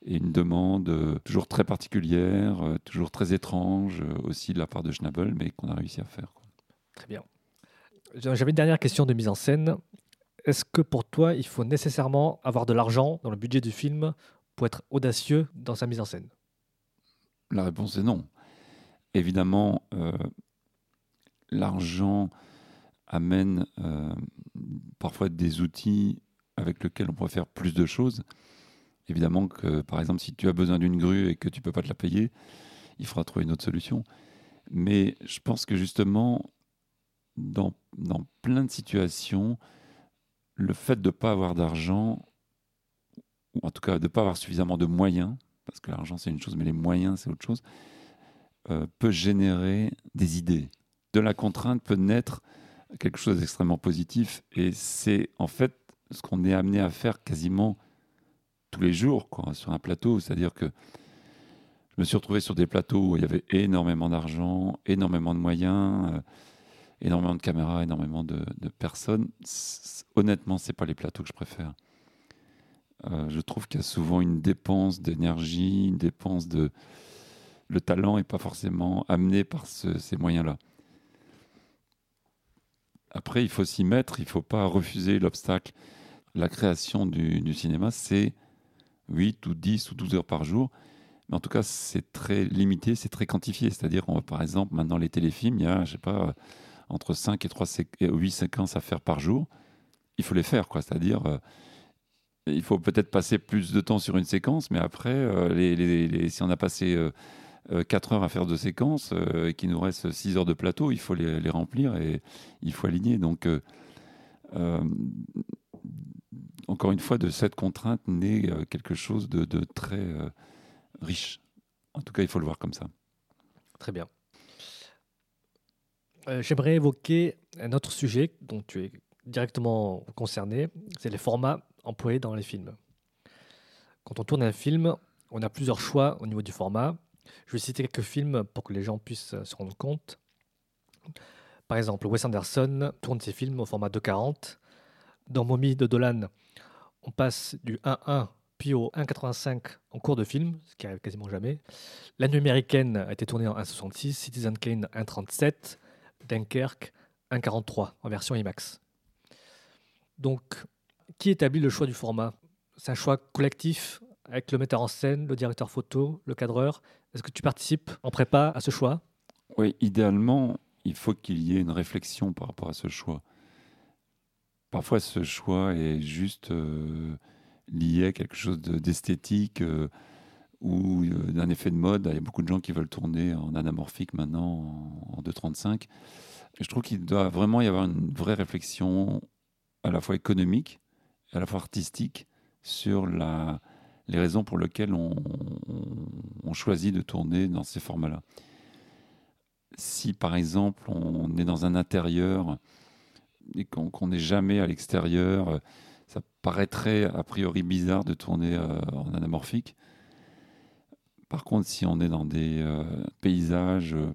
et une demande toujours très particulière, toujours très étrange aussi de la part de Schnabel, mais qu'on a réussi à faire. Très bien. J'avais une dernière question de mise en scène. Est-ce que pour toi, il faut nécessairement avoir de l'argent dans le budget du film pour être audacieux dans sa mise en scène? La réponse est non. Évidemment, euh, l'argent amène euh, parfois des outils avec lesquels on pourrait faire plus de choses. Évidemment que, par exemple, si tu as besoin d'une grue et que tu ne peux pas te la payer, il faudra trouver une autre solution. Mais je pense que justement, dans, dans plein de situations, le fait de ne pas avoir d'argent, ou en tout cas de ne pas avoir suffisamment de moyens, parce que l'argent c'est une chose, mais les moyens c'est autre chose, euh, peut générer des idées. De la contrainte peut naître quelque chose d'extrêmement positif, et c'est en fait ce qu'on est amené à faire quasiment tous les jours quoi, sur un plateau, c'est-à-dire que je me suis retrouvé sur des plateaux où il y avait énormément d'argent, énormément de moyens. Euh, énormément de caméras, énormément de, personnes. Honnêtement, c'est pas les plateaux que je préfère. Euh, je trouve qu'il y a souvent une dépense d'énergie, une dépense de. Le talent n'est pas forcément amené par ces moyens-là. Après, il faut s'y mettre, il ne faut pas refuser l'obstacle. La création du, cinéma, c'est 8 ou 10 ou 12 heures par jour. Mais en tout cas, c'est très limité, c'est très quantifié. C'est-à-dire, par exemple, maintenant, les téléfilms, il y a, je sais pas, entre 5 et, 3 et 8 séquences à faire par jour, il faut les faire. quoi. C'est-à-dire, euh, il faut peut-être passer plus de temps sur une séquence, mais après, euh, si on a passé 4 euh, heures à faire deux séquences et qu'il nous reste 6 heures de plateau, il faut les, remplir et il faut aligner. Donc, encore une fois, de cette contrainte naît quelque chose de très riche. En tout cas, il faut le voir comme ça. Très bien. Euh, j'aimerais évoquer un autre sujet dont tu es directement concerné, c'est les formats employés dans les films. Quand on tourne un film, on a plusieurs choix au niveau du format. Je vais citer quelques films pour que les gens puissent se rendre compte. Par exemple, Wes Anderson tourne ses films au format 2.40. Dans Mommy de Dolan, on passe du 1.1 puis au 1.85 en cours de film, ce qui arrive quasiment jamais. La nuit américaine a été tournée en 1.66, Citizen Kane 1.37, Dunkerque 1.43 en version IMAX. Donc, qui établit le choix du format? C'est un choix collectif avec le metteur en scène, le directeur photo, le cadreur. Est-ce que tu participes en prépa à ce choix? Oui, idéalement, il faut qu'il y ait une réflexion par rapport à ce choix. Parfois, ce choix est juste euh, lié à quelque chose d'esthétique euh, ou euh, d'un effet de mode. Il y a beaucoup de gens qui veulent tourner en anamorphique maintenant, en, 2.35. je trouve qu'il doit vraiment y avoir une vraie réflexion à la fois économique, à la fois artistique, sur les raisons pour lesquelles on, on, choisit de tourner dans ces formats-là. Si par exemple on est dans un intérieur et qu'on n'est jamais à l'extérieur, ça paraîtrait a priori bizarre de tourner euh, en anamorphique. Par contre, si on est dans des euh, paysages, euh,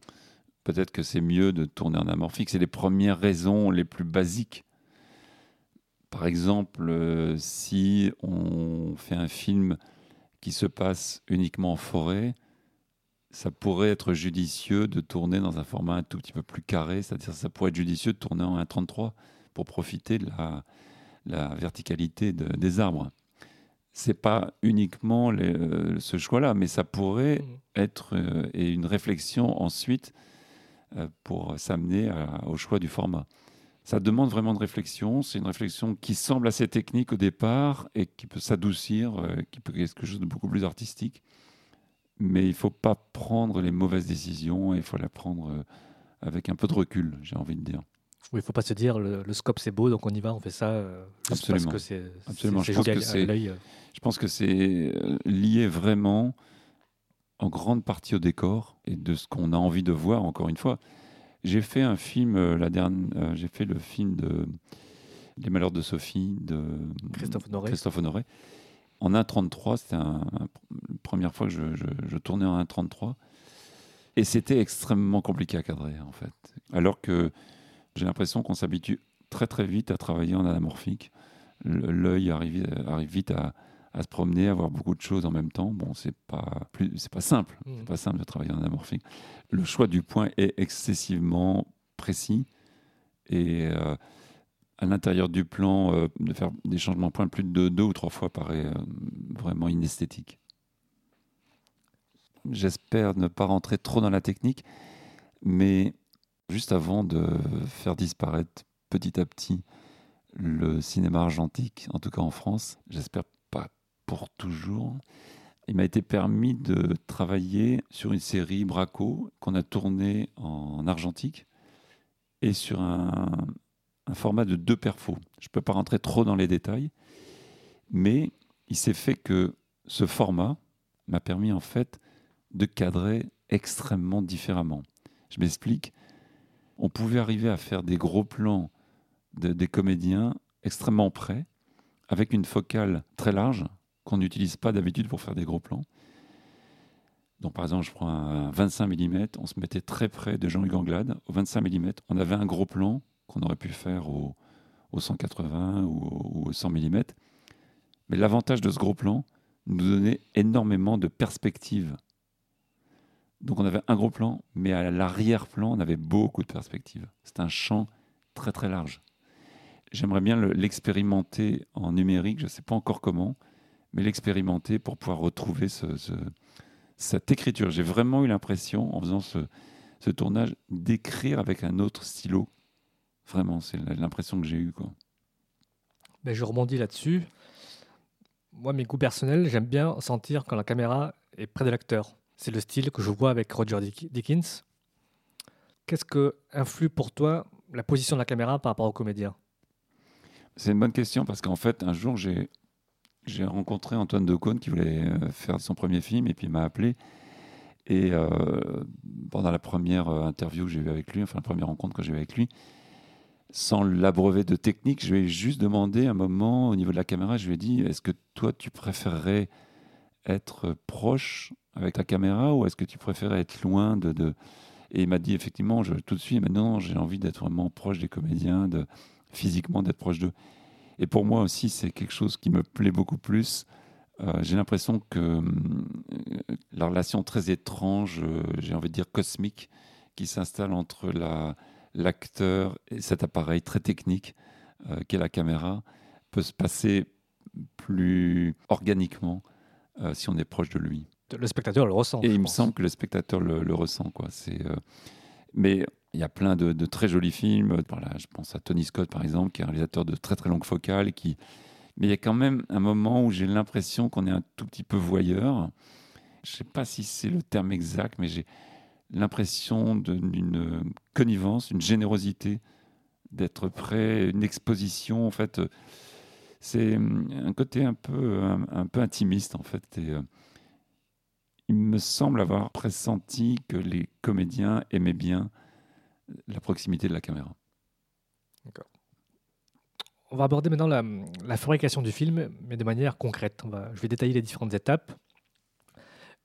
peut-être que c'est mieux de tourner en amorphique. C'est les premières raisons les plus basiques. Par exemple, euh, si on fait un film qui se passe uniquement en forêt, ça pourrait être judicieux de tourner dans un format un tout petit peu plus carré, c'est-à-dire ça pourrait être judicieux de tourner en 1.33 pour profiter de la, verticalité des arbres c'est pas uniquement euh, ce choix-là, mais ça pourrait mmh. être euh, et une réflexion ensuite euh, pour s'amener au choix du format. Ça demande vraiment de réflexion. C'est une réflexion qui semble assez technique au départ et qui peut s'adoucir, qui peut être quelque chose de beaucoup plus artistique. Mais il ne faut pas prendre les mauvaises décisions, il faut la prendre avec un peu de recul, j'ai envie de dire. Oui, il ne faut pas se dire le, scope c'est beau, donc on y va, on fait ça. Absolument. Parce que c'est, Absolument. Je, pense que c'est, je pense que c'est lié vraiment en grande partie au décor et de ce qu'on a envie de voir, encore une fois. J'ai fait un film, euh, la dernière, euh, j'ai fait le film de Les Malheurs de Sophie de Christophe Honoré. Christophe Honoré. En 1.33, c'était la première fois que je, je- je tournais en 1.33. Et c'était extrêmement compliqué à cadrer, en fait. Alors que j'ai l'impression qu'on s'habitue très très vite à travailler en anamorphique. L'œil arrive, arrive vite à, à se promener, à voir beaucoup de choses en même temps. Bon, c'est pas plus, c'est pas simple. Mhm. C'est pas simple de travailler en anamorphique. Le choix du point est excessivement précis et euh, à l'intérieur du plan, euh, de faire des changements de point plus de deux ou trois fois paraît euh, vraiment inesthétique. J'espère ne pas rentrer trop dans la technique, mais juste avant de faire disparaître petit à petit le cinéma argentique, en tout cas en France, j'espère pour toujours, il m'a été permis de travailler sur une série Braco qu'on a tournée en argentique et sur un, format de deux perfos. Je ne peux pas rentrer trop dans les détails, mais il s'est fait que ce format m'a permis en fait de cadrer extrêmement différemment. Je m'explique. On pouvait arriver à faire des gros plans de- des comédiens extrêmement près, avec une focale très large qu'on n'utilise pas d'habitude pour faire des gros plans. Donc par exemple, je prends un 25 mm, on se mettait très près de Jean-Hugues Anglade, au 25 mm, on avait un gros plan qu'on aurait pu faire au, au 180 ou au, ou au 100 mm. Mais l'avantage de ce gros plan nous donnait énormément de perspectives. Donc on avait un gros plan, mais à l'arrière-plan, on avait beaucoup de perspectives. C'est un champ très très large. J'aimerais bien le- l'expérimenter en numérique, je ne sais pas encore comment, mais l'expérimenter pour pouvoir retrouver ce- ce- cette écriture. J'ai vraiment eu l'impression, en faisant ce, ce tournage, d'écrire avec un autre stylo. Vraiment, c'est l'impression que j'ai eue. Quoi. Ben, je rebondis là-dessus. Moi, mes goûts personnels, j'aime bien sentir quand la caméra est près de l'acteur. C'est le style que je vois avec Roger Dick- Dickens. Qu'est-ce que influe pour toi la position de la caméra par rapport au comédien? C'est une bonne question parce qu'en fait, un jour, j'ai j'ai rencontré Antoine Decaune qui voulait euh, faire son premier film et puis il m'a appelé. Et euh, pendant la première euh, interview que j'ai eue avec lui, enfin la première rencontre que j'ai eue avec lui, sans l'abreuver de technique, je lui ai juste demandé un moment au niveau de la caméra, je lui ai dit, est-ce que toi tu préférerais être proche avec ta caméra ou est-ce que tu préférais être loin de... de... Et il m'a dit effectivement, je, tout de suite, maintenant j'ai envie d'être vraiment proche des comédiens, de, physiquement d'être proche d'eux. Et pour moi aussi, c'est quelque chose qui me plaît beaucoup plus. Euh, j'ai l'impression que euh, la relation très étrange, euh, j'ai envie de dire cosmique, qui s'installe entre la- l'acteur et cet appareil très technique qu'est la caméra, peut se passer plus organiquement si on est proche de lui. Le spectateur le ressent. Et il me semble que le spectateur le, le ressent. Quoi. C'est, Mais il y a plein de, très jolis films. Je pense à Tony Scott, par exemple, qui est un réalisateur de très très et Qui... Mais il y a quand même un moment où j'ai l'impression qu'on est un tout petit peu voyeur. Je ne sais pas si c'est le terme exact, mais j'ai l'impression d'une connivence, une générosité d'être prêt, une exposition. En fait, c'est un côté un peu, un, peu intimiste, en fait. Euh, il me semble avoir pressenti que les comédiens aimaient bien la proximité de la caméra. On va aborder maintenant la, la fabrication du film, mais de manière concrète. On va, je vais détailler les différentes étapes.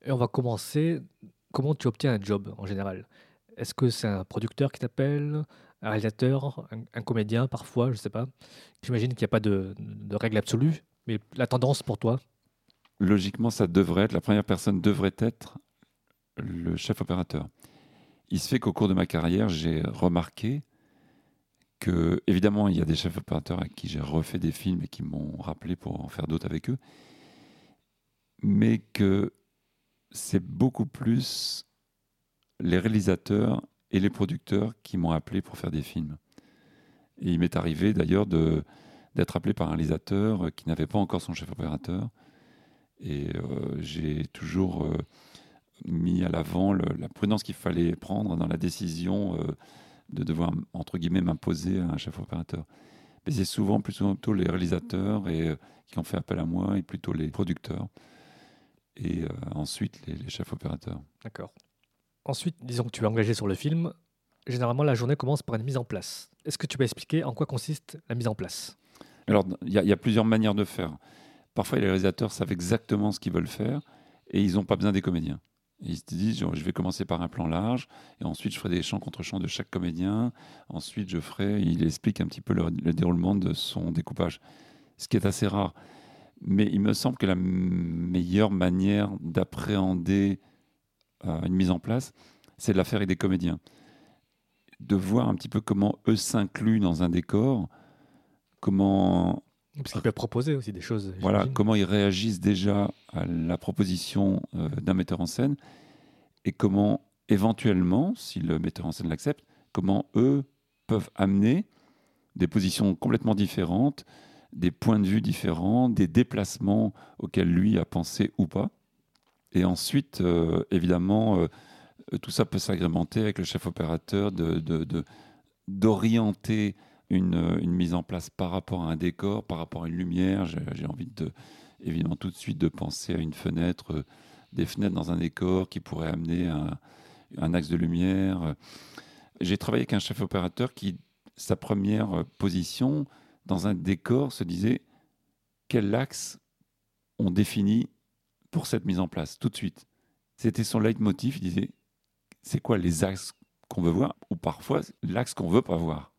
Et on va commencer. Comment tu obtiens un job en général? Est-ce que c'est un producteur qui t'appelle Un réalisateur un, un comédien parfois Je ne sais pas? J'imagine qu'il n'y a pas de, de règle absolue, mais la tendance pour toi? Logiquement, ça devrait être, la première personne devrait être le chef opérateur. Il se fait qu'au cours de ma carrière, j'ai remarqué que, évidemment, il y a des chefs opérateurs à qui j'ai refait des films et qui m'ont rappelé pour en faire d'autres avec eux, mais que c'est beaucoup plus les réalisateurs et les producteurs qui m'ont appelé pour faire des films. Et il m'est arrivé d'ailleurs d'être appelé par un réalisateur qui n'avait pas encore son chef opérateur. Et euh, j'ai toujours euh, mis à l'avant la prudence qu'il fallait prendre dans la décision euh, de devoir, entre guillemets, m'imposer à un chef opérateur. Mais c'est souvent plus souvent plutôt les réalisateurs et, euh, qui ont fait appel à moi et plutôt les producteurs. Et euh, ensuite les, les chefs opérateurs. D'accord. Ensuite, disons que tu es engagé sur le film. généralement, la journée commence par une mise en place. Est-ce que tu peux expliquer en quoi consiste la mise en place? Alors, il y, a plusieurs manières de faire. Parfois, les réalisateurs savent exactement ce qu'ils veulent faire et ils n'ont pas besoin des comédiens. Ils se disent, je vais commencer par un plan large, et ensuite je ferai des chants contre chants de chaque comédien. Ensuite, je ferai, il explique un petit peu le, déroulement de son découpage, ce qui est assez rare. Mais il me semble que la meilleure manière d'appréhender euh, une mise en place, c'est de la faire avec des comédiens. De voir un petit peu comment eux s'incluent dans un décor, comment parce qu'ils peuvent proposer aussi des choses. Voilà, comment ils réagissent déjà à la proposition euh, d'un metteur en scène et comment, éventuellement, si le metteur en scène l'accepte, comment eux peuvent amener des positions complètement différentes, des points de vue différents, des déplacements auxquels lui a pensé ou pas. Et ensuite, euh, évidemment, euh, tout ça peut s'agrémenter avec le chef opérateur d'orienter de, de, une, mise en place par rapport à un décor, par rapport à une lumière. J'ai envie de, évidemment, tout de suite de penser à une fenêtre, euh, des fenêtres dans un décor qui pourrait amener un, axe de lumière. J'ai travaillé avec un chef opérateur qui, sa première position dans un décor, se disait quel axe on définit pour cette mise en place, tout de suite. C'était son leitmotiv, il disait c'est quoi les axes qu'on veut voir, ou parfois l'axe qu'on veut pas voir?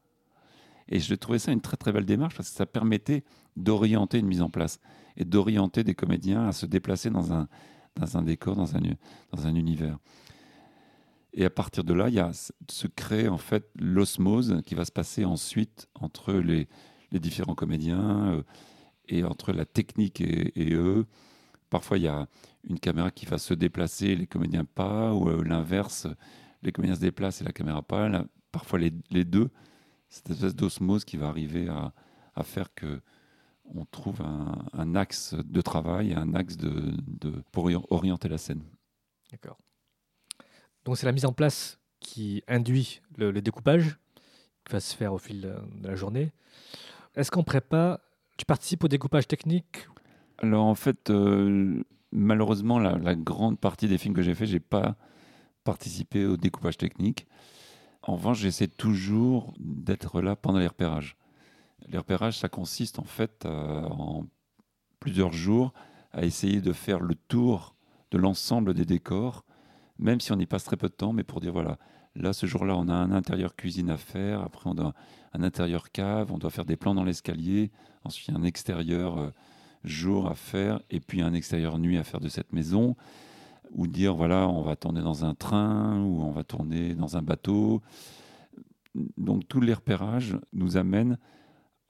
Et je trouvais ça une très très belle démarche parce que ça permettait d'orienter une mise en place et d'orienter des comédiens à se déplacer dans un, dans un décor, dans un, dans un univers. Et à partir de là, il y a, se crée en fait l'osmose qui va se passer ensuite entre les, les différents comédiens euh, et entre la technique et, eux. Parfois, il y a une caméra qui va se déplacer, les comédiens pas, ou euh, l'inverse, les comédiens se déplacent et la caméra pas. parfois, les, les deux cette espèce d'osmose qui va arriver à, faire que on trouve un, axe de travail, un axe de, pour orienter la scène. D'accord. Donc c'est la mise en place qui induit le, découpage, qui va se faire au fil de la journée. Est-ce qu'en prépa, tu participes au découpage technique? Alors en fait, euh, malheureusement, la, la, grande partie des films que j'ai fait, j'ai pas participé au découpage technique. En revanche, j'essaie toujours d'être là pendant les repérages. Les repérages, ça consiste en fait euh, en plusieurs jours à essayer de faire le tour de l'ensemble des décors, même si on y passe très peu de temps, mais pour dire voilà, là ce jour-là, on a un intérieur cuisine à faire, après on a un intérieur cave, on doit faire des plans dans l'escalier, ensuite un extérieur euh, jour à faire, et puis un extérieur nuit à faire de cette maison ou dire voilà, on va tourner dans un train ou on va tourner dans un bateau. Donc tous les repérages nous amènent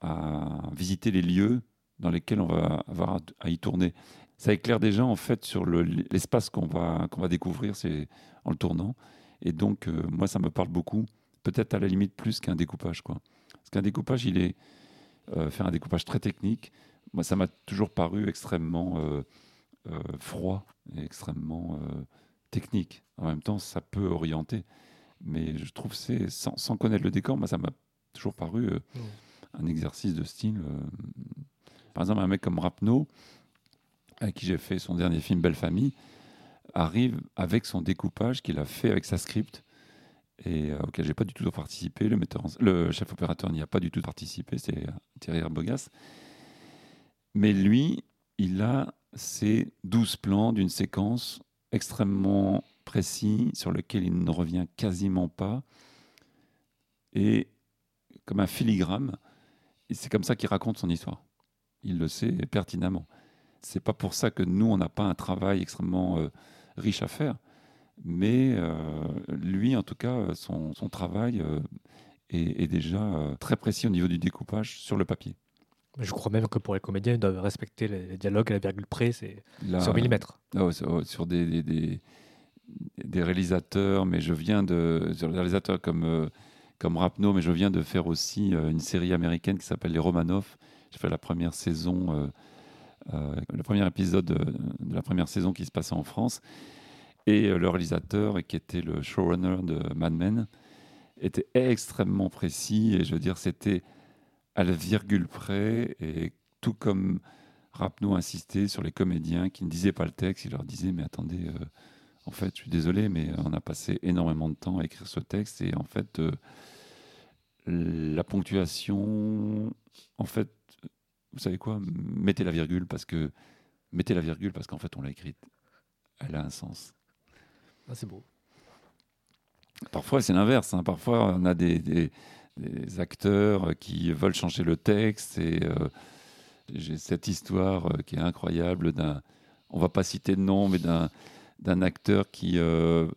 à visiter les lieux dans lesquels on va avoir à y tourner. Ça éclaire déjà en fait sur l'espace qu'on va, qu'on va découvrir en le tournant. Et donc euh, moi ça me parle beaucoup, peut-être à la limite plus qu'un découpage. Quoi. Parce qu'un découpage, il est euh, faire un découpage très technique. Moi ça m'a toujours paru extrêmement... Euh, froid et extrêmement euh, technique. En même temps, ça peut orienter. Mais je trouve c'est sans, sans, connaître le décor, moi, ça m'a toujours paru euh, mmh. un exercice de style. par exemple, un mec comme Rapno, avec qui j'ai fait son dernier film Belle Famille, arrive avec son découpage qu'il a fait avec sa script et auquel j'ai pas du tout participé. Le, metteur le chef opérateur n'y a pas du tout participé, c'est Thierry Herbogas. Mais lui, il a ces 12 plans d'une séquence extrêmement précis sur lequel il ne revient quasiment pas et comme un filigrane. C'est comme ça qu'il raconte son histoire. Il le sait pertinemment. C'est pas pour ça que nous, on n'a pas un travail extrêmement euh, riche à faire. Mais euh, lui, en tout cas, son, travail euh, est, déjà très précis au niveau du découpage sur le papier. Je crois même que pour les comédiens, ils doivent respecter les dialogues à la virgule près, c'est sur millimètre. Ah sur des, des, des, réalisateurs, mais je viens de. Sur des réalisateurs comme, euh, comme Rapno, mais je viens de faire aussi euh, une série américaine qui s'appelle Les Romanov. J'ai fait la première saison, euh, le premier épisode de, la première saison qui se passait en France. Et le réalisateur, qui était le showrunner de Mad Men, était extrêmement précis. Et je veux dire, c'était à la virgule près, et tout comme Rapneau insistait sur les comédiens qui ne disaient pas le texte, il leur disait mais attendez, euh, En fait, je suis désolé, mais on a passé énormément de temps à écrire ce texte et en fait, euh, la ponctuation, en fait, vous savez quoi Mettez la virgule parce que mettez la virgule parce qu'en fait, on l'a écrite. Elle a un sens. Ah, c'est beau. Parfois, c'est l'inverse. Hein. Parfois, on a des, des, acteurs qui veulent changer le texte. Et euh, j'ai cette histoire euh, qui est incroyable d'un. On va pas citer de nom, mais d'un d'un acteur qui euh,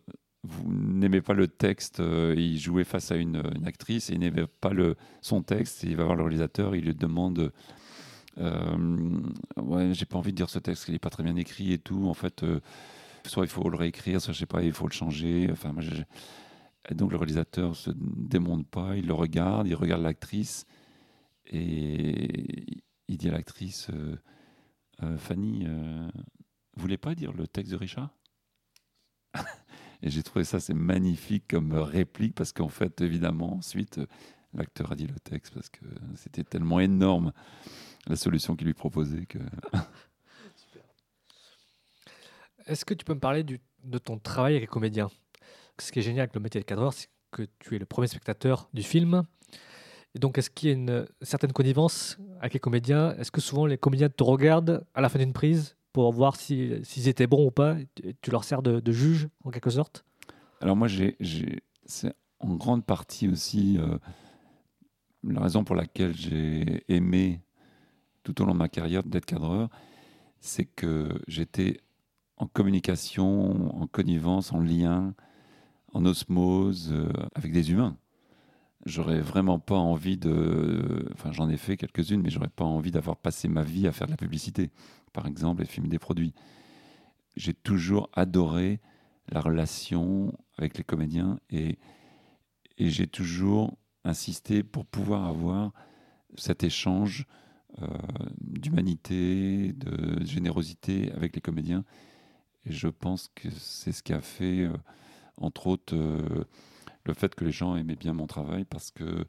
vous pas le texte, il jouait face à une, actrice et il n'aimait pas le, son texte. Il va voir le réalisateur, il lui demande Ouais, j'ai pas envie de dire ce texte, il est pas très bien écrit et tout. En fait, soit il faut le réécrire, soit je sais pas, il faut le changer. Enfin, moi, et donc le réalisateur se démonte pas, il le regarde, il regarde l'actrice et il dit à l'actrice euh, euh, Fanny, euh, vous voulez pas dire le texte de Richard? Et j'ai trouvé ça c'est magnifique comme réplique parce qu'en fait évidemment ensuite l'acteur a dit le texte parce que c'était tellement énorme la solution qu'il lui proposait. Est-ce que tu peux me parler de ton travail avec les comédiens? Ce qui est génial avec le métier de cadreur, c'est que tu es le premier spectateur du film. Et donc, est-ce qu'il y a une certaine connivence avec les comédiens? Est-ce que souvent les comédiens te regardent à la fin d'une prise pour voir s'ils étaient bons ou pas? Tu leur sers de, juge, en quelque sorte? Alors, moi, c'est en grande partie aussi euh, la raison pour laquelle j'ai aimé tout au long de ma carrière d'être cadreur, c'est que j'étais en communication, en connivence, en lien en osmose euh, avec des humains. J'aurais vraiment pas envie de. Enfin, j'en ai fait quelques-unes, mais j'aurais pas envie d'avoir passé ma vie à faire de la publicité, par exemple, et filmer des produits. J'ai toujours adoré la relation avec les comédiens et, et j'ai toujours insisté pour pouvoir avoir cet échange euh, d'humanité, de générosité avec les comédiens. Et je pense que c'est ce qui a fait euh, entre autres euh, le fait que les gens aimaient bien mon travail parce que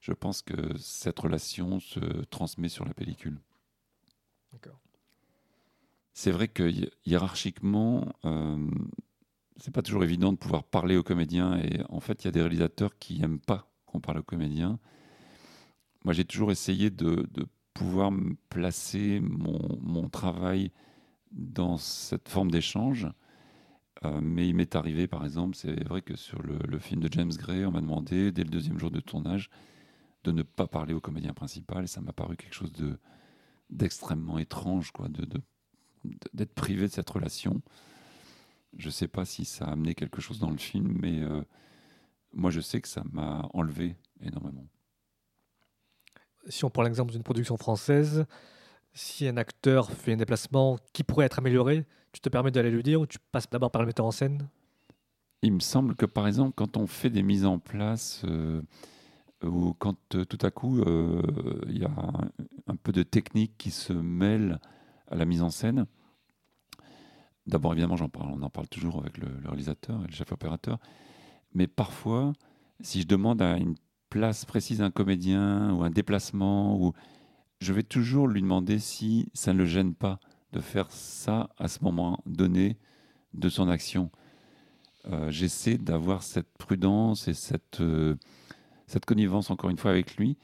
je pense que cette relation se transmet sur la pellicule. C'est vrai que hiérarchiquement, euh, c'est pas toujours évident de pouvoir parler aux comédiens et en fait, il y a des réalisateurs qui n'aiment pas qu'on parle aux comédiens. Moi, j'ai toujours essayé de, de pouvoir placer mon, mon, travail dans cette forme d'échange euh, mais il m'est arrivé, par exemple, c'est vrai que sur le, film de James Gray, on m'a demandé, dès le deuxième jour de tournage, de ne pas parler au comédien principal. Et ça m'a paru quelque chose de, d'extrêmement étrange, quoi, d'être privé de cette relation. Je ne sais pas si ça a amené quelque chose dans le film, mais euh, moi, je sais que ça m'a enlevé énormément. Si on prend l'exemple d'une production française, si un acteur fait un déplacement qui pourrait être amélioré, tu te permets d'aller lui dire ou tu passes d'abord par le metteur en scène? Il me semble que par exemple, quand on fait des mises en place euh, ou quand euh, tout à coup euh, il y a un, peu de technique qui se mêle à la mise en scène, d'abord évidemment j'en parle, on en parle toujours avec le, réalisateur et le chef opérateur, mais parfois si je demande à une place précise un comédien ou un déplacement ou je vais toujours lui demander si ça ne le gêne pas de faire ça à ce moment donné de son action. Euh, j'essaie d'avoir cette prudence et cette, euh, cette connivence, encore une fois, avec lui,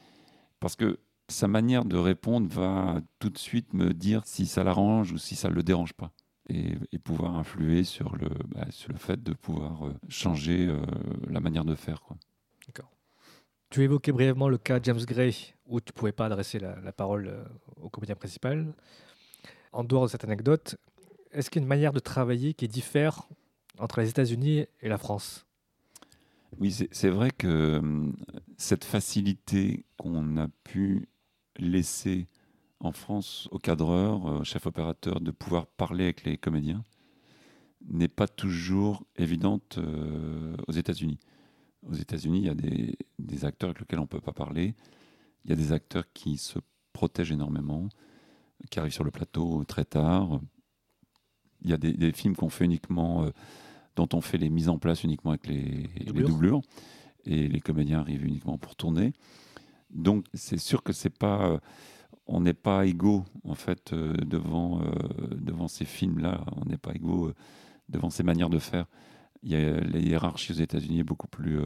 parce que sa manière de répondre va tout de suite me dire si ça l'arrange ou si ça ne le dérange pas. Et, pouvoir influer sur le, bah, sur le fait de pouvoir euh, changer la manière de faire. D'accord. Tu évoquais brièvement le cas James Gray, où tu ne pouvais pas adresser la, la parole au comédien principal en dehors de cette anecdote, est-ce qu'il y a une manière de travailler qui diffère entre les États-Unis et la France? Oui, c'est vrai que hum, cette facilité qu'on a pu laisser en France aux cadreurs, aux chefs opérateurs, de pouvoir parler avec les comédiens, n'est pas toujours évidente euh, aux États-Unis. Aux États-Unis, il y a des, des, acteurs avec lesquels on ne peut pas parler. Il y a des acteurs qui se protègent énormément qui arrivent sur le plateau très tard. Il y a des, films qu'on fait uniquement, euh, dont on fait les mises en place uniquement avec les, doublures, et les comédiens arrivent uniquement pour tourner. Donc c'est sûr que c'est pas, euh, on n'est pas égaux en fait euh, devant devant ces films-là. On n'est pas égaux devant ces manières de faire. Il y a la hiérarchie aux États-Unis est beaucoup plus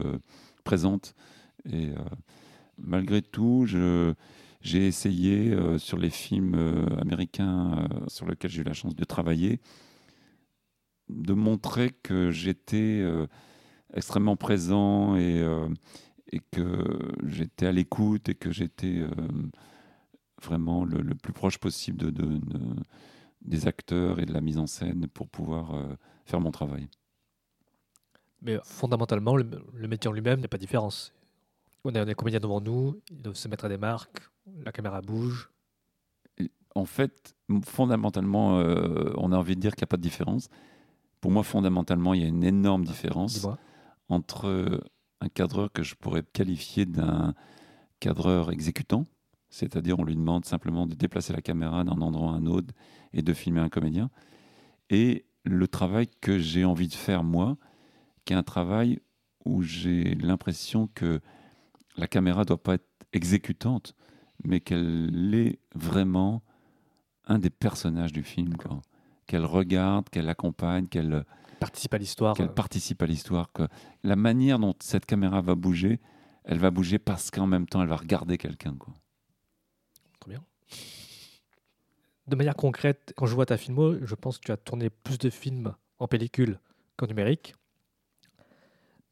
présente. Et malgré tout, j'ai essayé sur les films américains sur lesquels j'ai eu la chance de travailler de montrer que j'étais extrêmement présent et, que j'étais à l'écoute et que j'étais vraiment le, plus proche possible de, des acteurs et de la mise en scène pour pouvoir euh, faire mon travail. Mais fondamentalement, le, métier en lui-même n'est pas différent. On a des comédiens devant nous, ils doivent se mettre à des marques, la caméra bouge. en fait, fondamentalement, euh, on a envie de dire qu'il n'y a pas de différence. Pour moi, fondamentalement, il y a une énorme différence entre un cadreur que je pourrais qualifier d'un cadreur exécutant, c'est-à-dire on lui demande simplement de déplacer la caméra d'un endroit à un autre et de filmer un comédien. Et le travail que j'ai envie de faire moi, qui est un travail où j'ai l'impression que la caméra doit pas être exécutante, mais qu'elle est vraiment un des personnages du film, qu'elle regarde, qu'elle accompagne, qu'elle participe à l'histoire. Qu'elle participe à l'histoire. Que la manière dont cette caméra va bouger, elle va bouger parce qu'en même temps, elle va regarder quelqu'un. Quoi. Très bien. De manière concrète, quand je vois ta filmo, je pense que tu as tourné plus de films en pellicule qu'en numérique.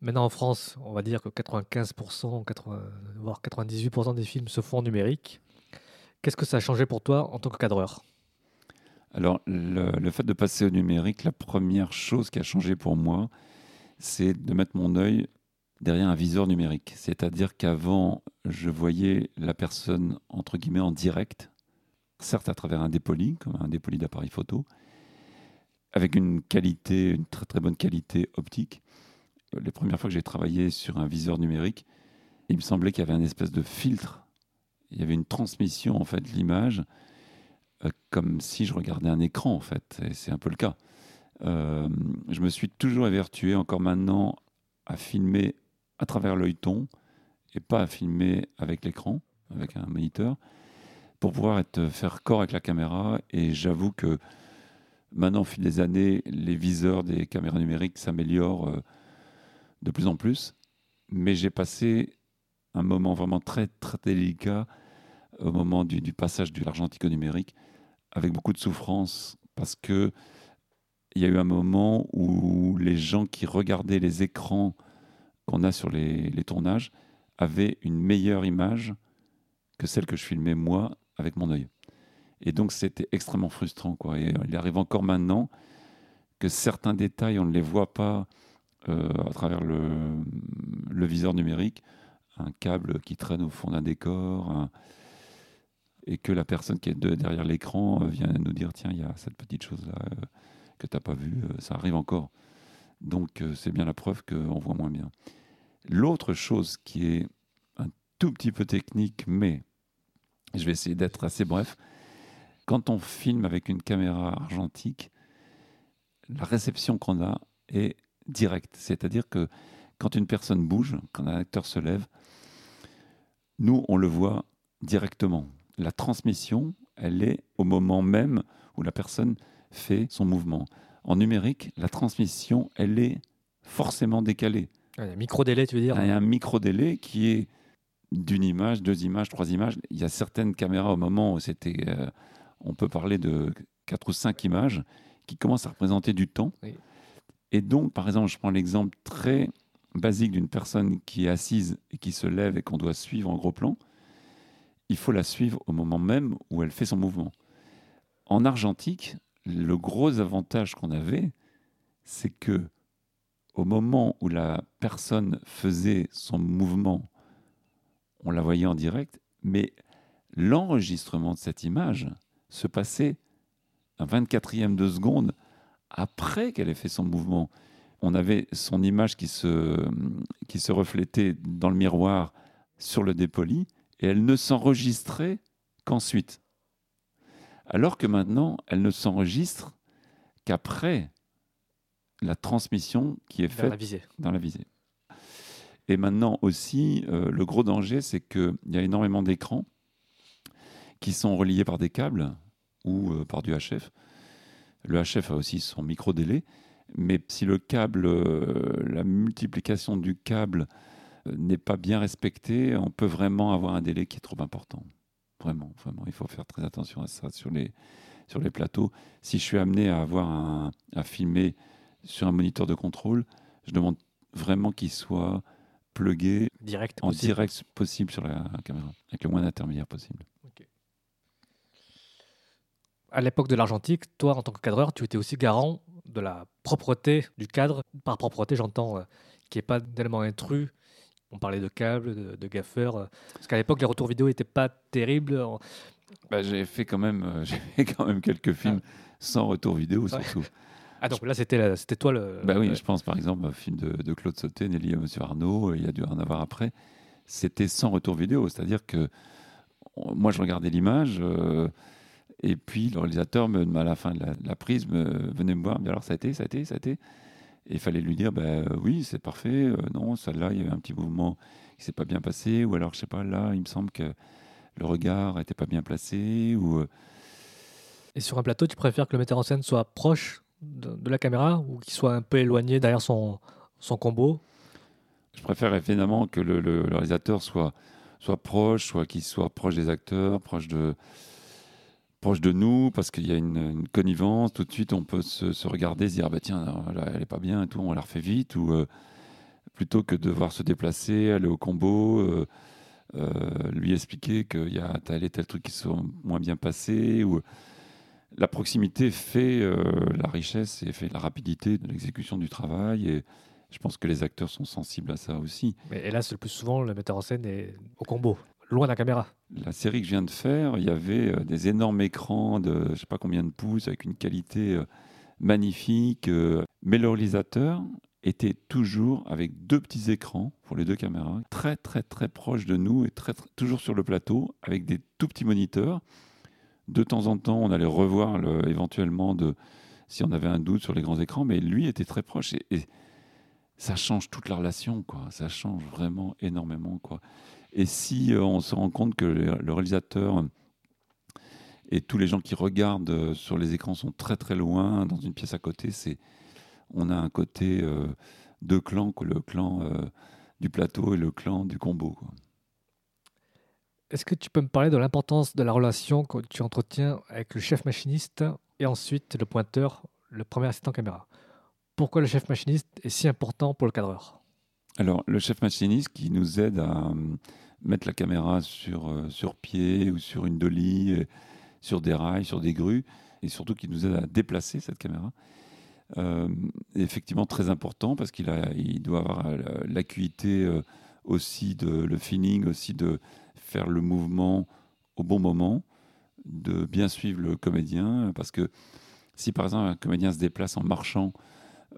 Maintenant en France, on va dire que 95%, 80, voire 98% des films se font en numérique. Qu'est-ce que ça a changé pour toi en tant que cadreur? Alors, le, le, fait de passer au numérique, la première chose qui a changé pour moi, c'est de mettre mon œil derrière un viseur numérique. C'est-à-dire qu'avant, je voyais la personne, entre guillemets, en direct, certes à travers un dépoli, comme un dépoli d'appareil photo, avec une qualité, une très très bonne qualité optique. Les premières fois que j'ai travaillé sur un viseur numérique, il me semblait qu'il y avait un espèce de filtre. Il y avait une transmission en fait de l'image, euh, comme si je regardais un écran en fait. Et c'est un peu le cas. Euh, je me suis toujours évertué, encore maintenant, à filmer à travers l'œilleton et pas à filmer avec l'écran, avec un moniteur, pour pouvoir être, faire corps avec la caméra. Et j'avoue que maintenant, au fil des années, les viseurs des caméras numériques s'améliorent euh, de plus en plus. Mais j'ai passé un moment vraiment très, très délicat au moment du, du passage de l'argentique au numérique, avec beaucoup de souffrance, parce que il y a eu un moment où les gens qui regardaient les écrans qu'on a sur les, tournages avait une meilleure image que celle que je filmais moi avec mon œil. Et donc c'était extrêmement frustrant. Quoi. Il arrive encore maintenant que certains détails, on ne les voit pas à travers le, viseur numérique, un câble qui traîne au fond d'un décor, et que la personne qui est derrière l'écran euh, vient nous dire, tiens, il y a cette petite chose-là euh, que tu n'as pas vue, ça arrive encore. Donc c'est bien la preuve qu'on voit moins bien. L'autre chose qui est un tout petit peu technique, mais je vais essayer d'être assez bref, quand on filme avec une caméra argentique, la réception qu'on a est directe. C'est-à-dire que quand une personne bouge, quand un acteur se lève, nous, on le voit directement. La transmission, elle est au moment même où la personne fait son mouvement. En numérique, la transmission, elle est forcément décalée. Il y a un micro-délai, tu veux dire Il y a un micro-délai qui est d'une image, deux images, trois images. Il y a certaines caméras au moment où c'était. Euh, on peut parler de quatre ou cinq images qui commencent à représenter du temps. Et donc, par exemple, je prends l'exemple très basique d'une personne qui est assise et qui se lève et qu'on doit suivre en gros plan. Il faut la suivre au moment même où elle fait son mouvement. En argentique, le gros avantage qu'on avait, c'est que au moment où la personne faisait son mouvement, on la voyait en direct, mais l'enregistrement de cette image se passait un 24e de seconde après qu'elle ait fait son mouvement. On avait son image qui se, qui se reflétait dans le miroir sur le dépoli et elle ne s'enregistrait qu'ensuite. Alors que maintenant, elle ne s'enregistre qu'après la transmission qui est faite dans la visée. Et maintenant aussi, euh, le gros danger, c'est qu'il y a énormément d'écrans qui sont reliés par des câbles ou euh, par du HF. Le HF a aussi son micro-délai, Mais si le câble, euh, la multiplication du câble euh, n'est pas bien respectée, on peut vraiment avoir un délai qui est trop important. Vraiment, vraiment. Il faut faire très attention à ça sur les, sur les plateaux. Si je suis amené à avoir un, à filmer sur un moniteur de contrôle, je demande vraiment qu'il soit plugué Direct. en possible. direct possible sur la caméra, avec le moins d'intermédiaires possible. À l'époque de l'argentique, toi, en tant que cadreur, tu étais aussi garant de la propreté du cadre. Par propreté, j'entends euh, qu'il n'y ait pas d'éléments intrus. On parlait de câbles, de, de gaffeurs. euh, parce qu'à l'époque, les retours vidéo n'étaient pas terribles. Bah, j'ai fait quand même, euh, j'ai fait quand même quelques films sans retour vidéo surtout. Ah, donc là, c'était toi le. Bah oui, je pense par exemple au film de, de Claude Sauté, Nelly et Monsieur Arnaud, il y a dû en avoir après. C'était sans retour vidéo, c'est-à-dire que moi je regardais l'image euh, et puis le réalisateur, me, à la fin de la, de la prise, me, venait me voir, me dit alors ça a été, ça a été, ça a été. Et il fallait lui dire bah, euh, oui, c'est parfait, euh, non, celle-là, il y avait un petit mouvement qui s'est pas bien passé, ou alors je sais pas, là, il me semble que le regard était pas bien placé, ou. euh, Et sur un plateau, tu préfères que le metteur en scène soit proche de, de la caméra ou qu'il soit un peu éloigné derrière son, son combo? Je préfère évidemment que le, le- le réalisateur soit, soit proche, soit qu'il soit proche des acteurs, proche de, proche de nous, parce qu'il y a une, connivence. Tout de suite, on peut se, regarder, se dire bah, tiens, elle est pas bien et tout, on la refait vite. Ou euh, plutôt que de devoir se déplacer, aller au combo, euh, euh, lui expliquer qu'il y a tel et tel truc qui sont moins bien passés. Ou, la proximité fait la richesse et fait la rapidité de l'exécution du travail. Et je pense que les acteurs sont sensibles à ça aussi. Mais hélas, le plus souvent, le metteur en scène est au combo, loin de la caméra. La série que je viens de faire, il y avait euh, des énormes écrans de je sais pas combien de pouces avec une qualité euh, magnifique. euh, mais le réalisateur était toujours avec deux petits écrans pour les deux caméras, très très très proches de nous et très- toujours sur le plateau avec des tout petits moniteurs. De temps en temps, on allait revoir le- éventuellement de si on avait un doute sur les grands écrans, mais lui était très proche et, et ça change toute la relation, quoi. Ça change vraiment énormément, quoi. Et si euh, on se rend compte que le, réalisateur et tous les gens qui regardent euh, sur les écrans sont très très loin, dans une pièce à côté, c'est on a un côté euh, deux clans, le clan euh, du plateau et le clan du combo. Est-ce que tu peux me parler de l'importance de la relation que tu entretiens avec le chef machiniste et ensuite le pointeur, le premier assistant caméra? Pourquoi le chef machiniste est si important pour le cadreur? Alors, le chef machiniste qui nous aide à mettre la caméra sur, euh, sur pied ou sur une dolly, euh, sur des rails, sur des grues, et surtout qui nous aide à déplacer cette caméra, euh, effectivement très important parce qu'il il doit avoir euh, l'acuité aussi, de, le feeling aussi de faire le mouvement au bon moment, de bien suivre le comédien, parce que si par exemple un comédien se déplace en marchant,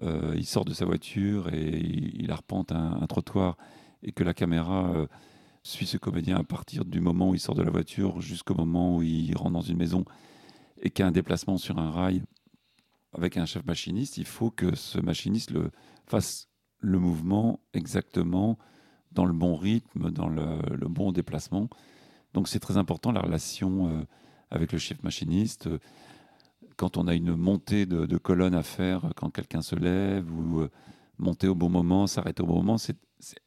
il sort de sa voiture et il, arpente un trottoir et que la caméra suit ce comédien à partir du moment où il sort de la voiture jusqu'au moment où il rentre dans une maison et qu'il y a un déplacement sur un rail avec un chef machiniste, il faut que ce machiniste le, fasse le mouvement exactement dans le bon rythme, dans le, bon déplacement. Donc c'est très important la relation euh, avec le chef machiniste. Quand on a une montée de, de colonne à faire, quand quelqu'un se lève ou euh, monter au bon moment, s'arrêter au bon moment, c'est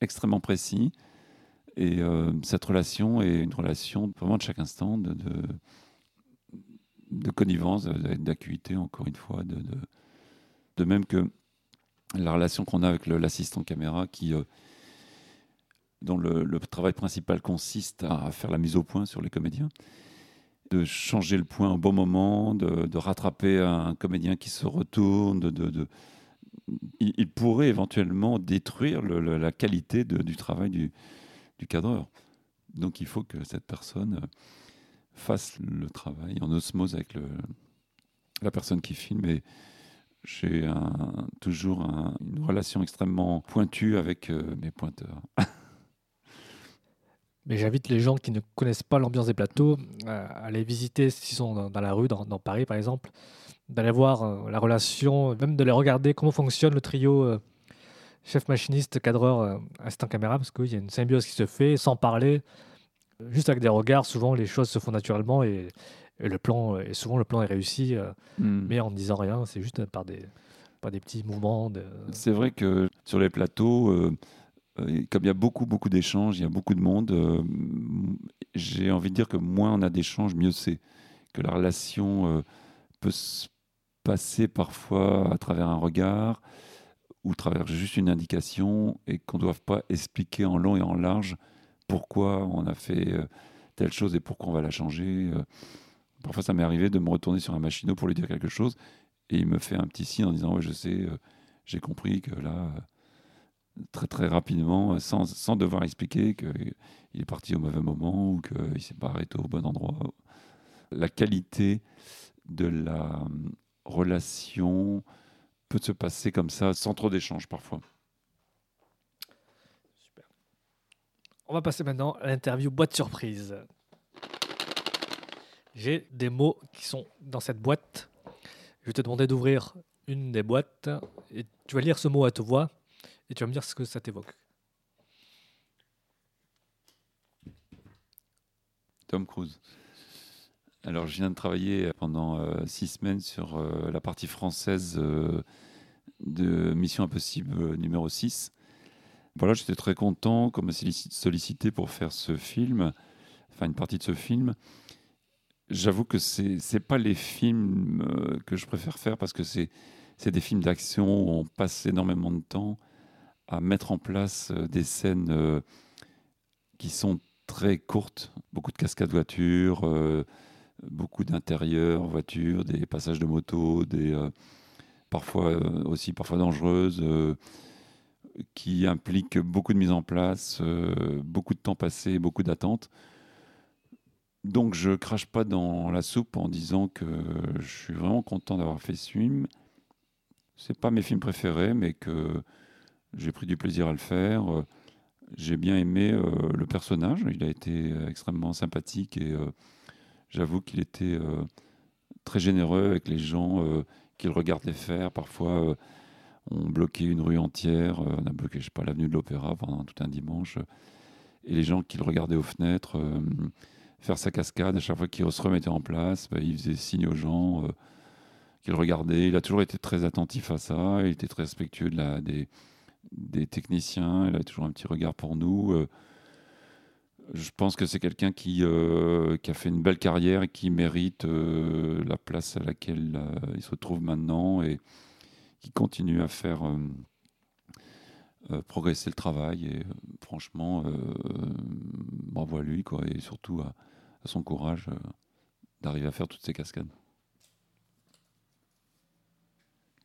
extrêmement précis. Et euh, cette relation est une relation vraiment de chaque instant, de, de, connivence, d'acuité, encore une fois. De, de, même que la relation qu'on a avec l'assistant caméra qui, euh, dont le, travail principal consiste à faire la mise au point sur les comédiens, de changer le point au bon moment, de, de rattraper un comédien qui se retourne, de, de- il, pourrait éventuellement détruire la qualité du travail du, du cadreur. Donc il faut que cette personne euh, fasse le travail en osmose avec la personne qui filme. Et j'ai toujours un- une relation extrêmement pointue avec euh, mes pointeurs. Mais j'invite les gens qui ne connaissent pas l'ambiance des plateaux à à aller visiter s'ils sont dans, la rue, dans, Paris par exemple, d'aller voir euh, la relation, même de les regarder comment fonctionne le trio euh, chef machiniste, cadreur, euh, assistant caméra, parce qu'il y a une symbiose qui se fait sans parler, juste avec des regards. Souvent les choses se font naturellement et, et le plan, et souvent le plan est réussi, euh, Mm. mais en ne disant rien, c'est juste par des. Pas des petits mouvements de... C'est vrai que sur les plateaux, euh, euh, comme il y a beaucoup, beaucoup d'échanges, il y a beaucoup de monde, euh, j'ai envie de dire que moins on a d'échanges, mieux c'est. Que la relation peut se passer parfois à travers un regard ou travers juste une indication et qu'on ne doive pas expliquer en long et en large pourquoi on a fait telle chose et pourquoi on va la changer. Parfois, ça m'est arrivé de me retourner sur un machinot pour lui dire quelque chose et il me fait un petit signe en disant Ouais, je sais, j'ai compris que là, très très rapidement, sans, sans devoir expliquer qu'il est parti au mauvais moment ou qu'il ne s'est pas arrêté au bon endroit. La qualité de la relation peut se passer comme ça, sans trop d'échanges parfois. Super. On va passer maintenant à l'interview boîte surprise. J'ai des mots qui sont dans cette boîte. Je vais te demander d'ouvrir une des boîtes et tu vas lire ce mot à te voix et tu vas me dire ce que ça t'évoque. Tom Cruise. Alors, je viens de travailler pendant euh, six semaines sur euh, la partie française euh, de Mission Impossible numéro 6. Voilà, j'étais très content qu'on me sollicité pour faire ce film, enfin une partie de ce film. J'avoue que ce n'est pas les films que je préfère faire parce que c'est des films d'action où on passe énormément de temps à mettre en place des scènes qui sont très courtes, beaucoup de cascades voitures, beaucoup d'intérieurs, voitures, des passages de moto, des, euh, parfois euh, aussi parfois dangereuses, euh, qui impliquent beaucoup de mise en place, beaucoup de temps passé, beaucoup d'attentes. Donc je crache pas dans la soupe en disant que je suis vraiment content d'avoir fait ce film. C'est pas mes films préférés, mais que j'ai pris du plaisir à le faire. J'ai bien aimé le personnage, il a été extrêmement sympathique et j'avoue qu'il était euh, très généreux avec les gens euh, qu'il regardait faire. Parfois, euh, on bloquait une rue entière, on a bloqué, je sais pas, l'avenue de l'Opéra pendant tout un dimanche. Et les gens qui le regardaient aux fenêtres, faire sa cascade, à chaque fois qu'il se remettait en place, bah, il faisait signe aux gens qu'il regardait. Il a toujours été très attentif à ça, il était très respectueux de la, des, des techniciens, il a toujours un petit regard pour nous. Je pense que c'est quelqu'un qui, euh, qui, a fait une belle carrière et qui mérite euh, la place à laquelle euh, il se trouve maintenant et qui continue à faire progresser le travail. Et franchement, bravo à lui quoi, et surtout à, à son courage d'arriver à faire toutes ces cascades.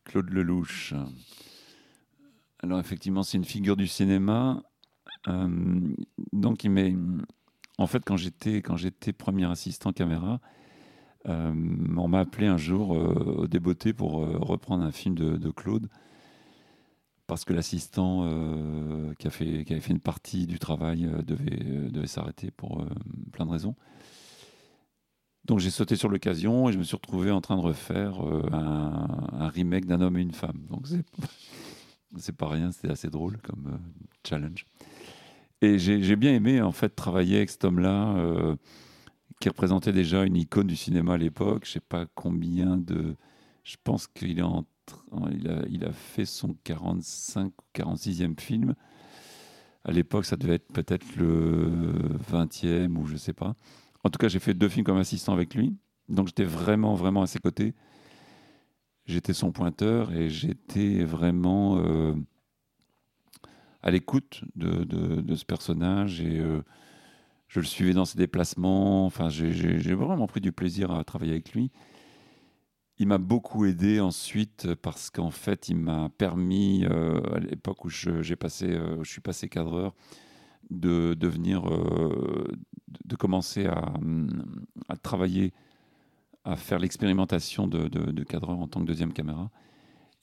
Claude Lelouch. Alors effectivement, c'est une figure du cinéma. Euh, donc. En fait, quand j'étais quand j'étais premier assistant caméra, euh, on m'a appelé un jour euh, au débeauté pour reprendre un film de, Claude parce que l'assistant qui, qui avait fait une partie du travail devait, devait s'arrêter pour plein de raisons. Donc j'ai sauté sur l'occasion et je me suis retrouvé en train de refaire un, un, remake d'un homme et une femme. Donc c'est pas rien, c'était assez drôle comme challenge. Et j'ai bien aimé en fait travailler avec cet homme-là, euh, qui représentait déjà une icône du cinéma à l'époque. Je sais pas combien de. Je pense qu'il a, fait son 45 ou 46e film. À l'époque, ça devait être peut-être le 20e ou je sais pas. En tout cas, j'ai fait deux films comme assistant avec lui. Donc j'étais vraiment, vraiment à ses côtés. J'étais son pointeur et j'étais vraiment. Euh, à l'écoute de, de, ce personnage et euh, je le suivais dans ses déplacements. Enfin, j'ai vraiment pris du plaisir à travailler avec lui. Il m'a beaucoup aidé ensuite parce qu'en fait, il m'a permis, euh, à l'époque où j'ai passé, euh, je suis passé cadreur, de devenir, de commencer à, à, travailler, à faire l'expérimentation de, de cadreur en tant que deuxième caméra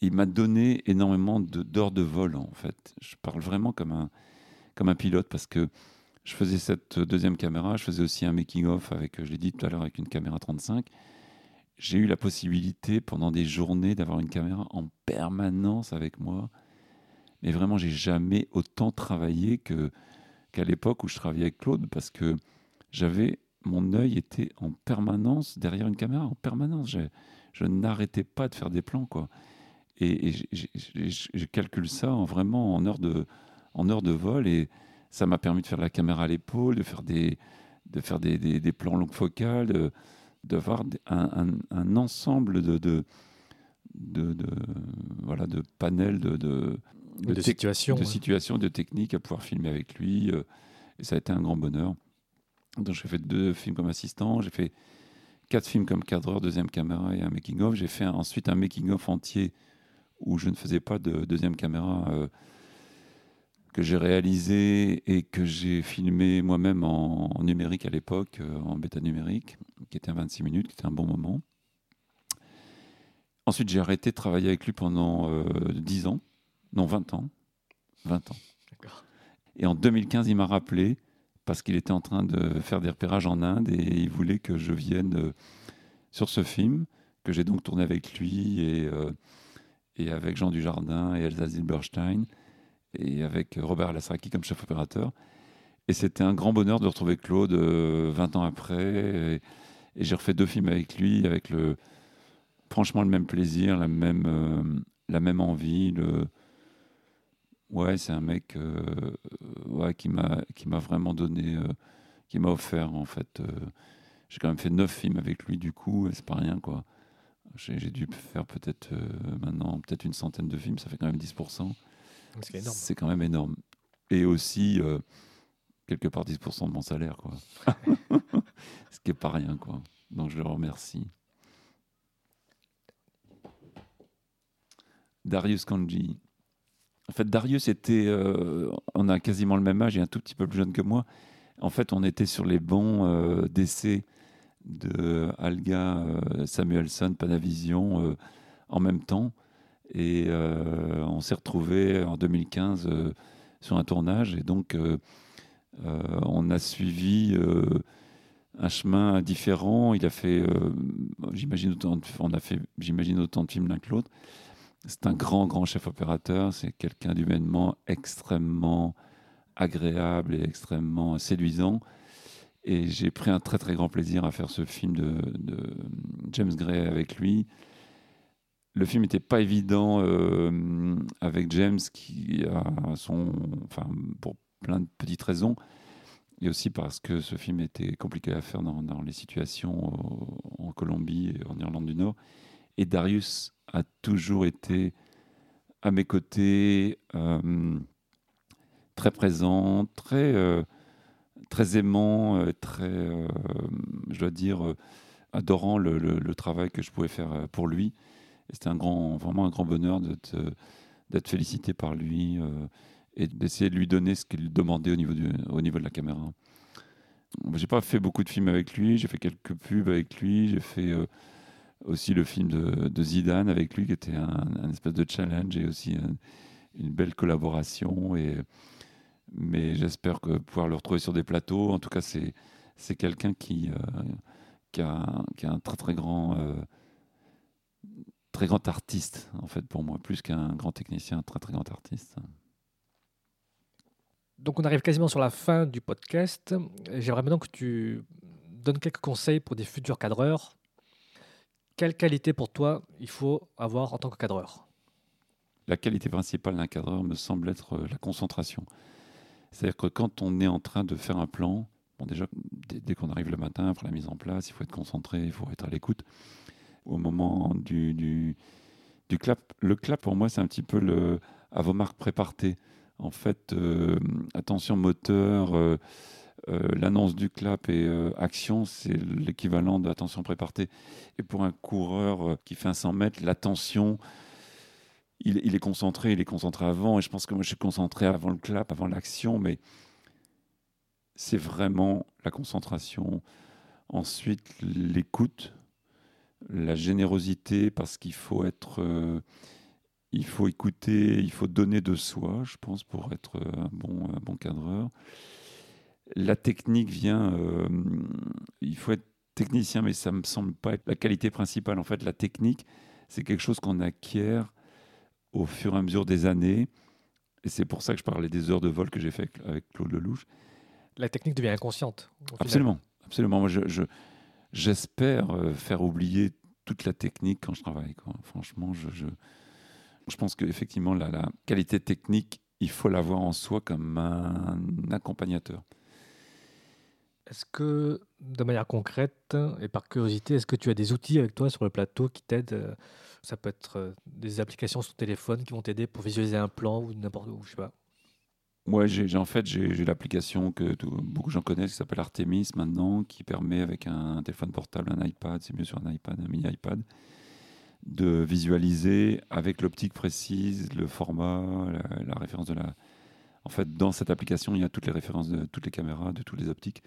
il m'a donné énormément d'heures de, vol, en fait. Je parle vraiment comme un, comme un pilote parce que je faisais cette deuxième caméra, je faisais aussi un making-of avec, je l'ai dit tout à l'heure, avec une caméra 35. J'ai eu la possibilité pendant des journées d'avoir une caméra en permanence avec moi. Mais vraiment, j'ai jamais autant travaillé qu'à l'époque où je travaillais avec Claude parce que j'avais mon œil était en permanence derrière une caméra, en permanence. Je, je n'arrêtais pas de faire des plans, quoi. Et, je calcule ça en vraiment en heure de, en heure de vol. Et ça m'a permis de faire la caméra à l'épaule, de faire des, de faire des, des, plans longue focale, d'avoir un, un, ensemble de, de, de, voilà, de panels de, de, de, situations, de, situations, de techniques à pouvoir filmer avec lui. Euh, et ça a été un grand bonheur. Donc j'ai fait deux films comme assistant, j'ai fait quatre films comme cadreur, deuxième caméra et un making-of. J'ai fait ensuite un making-of entier où je ne faisais pas de deuxième caméra euh, que j'ai réalisé et que j'ai filmé moi-même en, numérique à l'époque, euh, en bêta numérique, qui était à 26 minutes, qui était un bon moment. Ensuite, j'ai arrêté de travailler avec lui pendant euh, 10 ans, non 20 ans. 20 ans. Et en 2015, il m'a rappelé parce qu'il était en train de faire des repérages en Inde et il voulait que je vienne euh, sur ce film, que j'ai donc tourné avec lui et, euh, et avec Jean Dujardin et Elsa Zilberstein et avec Robert Lasraki comme chef opérateur. Et c'était un grand bonheur de retrouver Claude 20 euh, ans après. Et, j'ai refait deux films avec lui, avec le, franchement le même plaisir, la même, la même envie. Le, Ouais, c'est un mec euh, ouais, qui m'a vraiment donné, euh, qui m'a offert en fait. Euh, j'ai quand même fait neuf films avec lui du coup, c'est pas rien quoi. J'ai dû faire peut-être maintenant peut-être une centaine de films, ça fait quand même 10%. C'est quand même énorme. Et aussi quelque part 10% de mon salaire quoi. Ce qui est pas rien quoi. Donc je le remercie. Darius Kanji. En fait, Darius était. Euh, on a quasiment le même âge, est un tout petit peu plus jeune que moi. En fait, on était sur les bancs euh, d'essai de Alga euh, Samuelson, Panavision, en même temps. Et on s'est retrouvés en 2015 sur un tournage. Et donc, on a suivi un chemin différent. Il a fait, j'imagine, autant, on a fait, j'imagine, autant de films l'un que l'autre. C'est un grand, grand chef opérateur. C'est quelqu'un d'humainement extrêmement agréable et extrêmement séduisant. Et j'ai pris un très, très grand plaisir à faire ce film de, James Gray avec lui. Le film n'était pas évident euh, avec James, qui a son. Enfin, pour plein de petites raisons. Et aussi parce que ce film était compliqué à faire dans, les situations en Colombie et en Irlande du Nord. Et Darius a toujours été à mes côtés, euh, très présent, très, euh, très aimant, euh, très, je dois dire, adorant le, travail que je pouvais faire pour lui. C'était un grand, vraiment un grand bonheur d'être félicité par lui et d'essayer de lui donner ce qu'il demandait au niveau, du, au niveau de la caméra. J'ai pas fait beaucoup de films avec lui, j'ai fait quelques pubs avec lui, j'ai fait aussi le film de, Zidane avec lui, qui était un, espèce de challenge et aussi une belle collaboration. Et, mais j'espère que pouvoir le retrouver sur des plateaux. En tout cas, c'est, c'est quelqu'un qui, euh, qui, a, qui, a, un très très grand, euh, très grand artiste, en fait, pour moi, plus qu'un grand technicien, un très très grand artiste. Donc on arrive quasiment sur la fin du podcast. J'aimerais maintenant que tu donnes quelques conseils pour des futurs cadreurs quelle qualité pour toi il faut avoir en tant que cadreur? La qualité principale d'un cadreur me semble être euh, la concentration. C'est-à-dire que quand on est en train de faire un plan, bon déjà, dès, qu'on arrive le matin, pour la mise en place, il faut être concentré, il faut être à l'écoute. Au moment du, clap, le clap pour moi, c'est un petit peu le à vos marques prépartées. En fait, euh, attention moteur, euh, euh, l'annonce du clap et action, c'est l'équivalent de l'attention préparée. Et pour un coureur qui fait un 100 mètres, l'attention, il, est concentré, il est concentré avant. Et je pense que moi, je suis concentré avant le clap, avant l'action, mais c'est vraiment la concentration. Ensuite, l'écoute, la générosité, parce qu'il faut être. il faut écouter, il faut donner de soi, je pense, pour être un bon, bon cadreur la technique vient. Euh, il faut être technicien, mais ça me semble pas être la qualité principale. En fait, la technique, c'est quelque chose qu'on acquiert au fur et à mesure des années. Et c'est pour ça que je parlais des heures de vol que j'ai fait avec Claude Lelouch. La technique devient inconsciente. Absolument, absolument. Moi, je, j'espère euh, faire oublier toute la technique quand je travaille. Franchement, je, Je pense qu'effectivement, la, la qualité technique, il faut l'avoir en soi comme un accompagnateur. Est-ce que, de manière concrète et par curiosité, est-ce que tu as des outils avec toi sur le plateau qui t'aident euh, Ça peut être euh, des applications sur téléphone qui vont t'aider pour visualiser un plan ou n'importe où, je sais pas? Ouais, j'ai en fait j'ai l'application que beaucoup de gens connaissent qui s'appelle Artemis maintenant, qui permet avec un, téléphone portable, un iPad, c'est mieux sur un iPad, un mini iPad, de visualiser avec l'optique précise, le format, la, la, référence de la. En fait, dans cette application, il y a toutes les références de toutes les caméras, de toutes les optiques.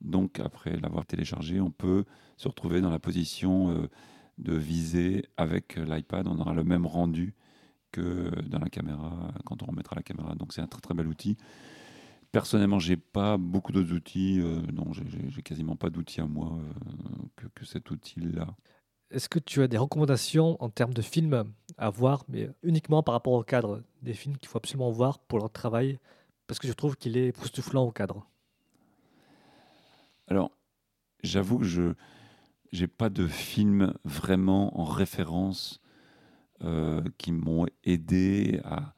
Donc, après l'avoir téléchargé, on peut se retrouver dans la position euh, de viser avec l'iPad. On aura le même rendu que dans la caméra, quand on remettra la caméra. Donc, c'est un très très bel outil. Personnellement, j'ai pas beaucoup d'autres outils. Euh, non, j'ai quasiment pas d'outils à moi euh, que, cet outil-là. Est-ce que tu as des recommandations en termes de films à voir, mais uniquement par rapport au cadre Des films qu'il faut absolument voir pour leur travail, parce que je trouve qu'il est époustouflant au cadre. Alors, j'avoue que je n'ai pas de film vraiment en référence euh, qui m'ont aidé à,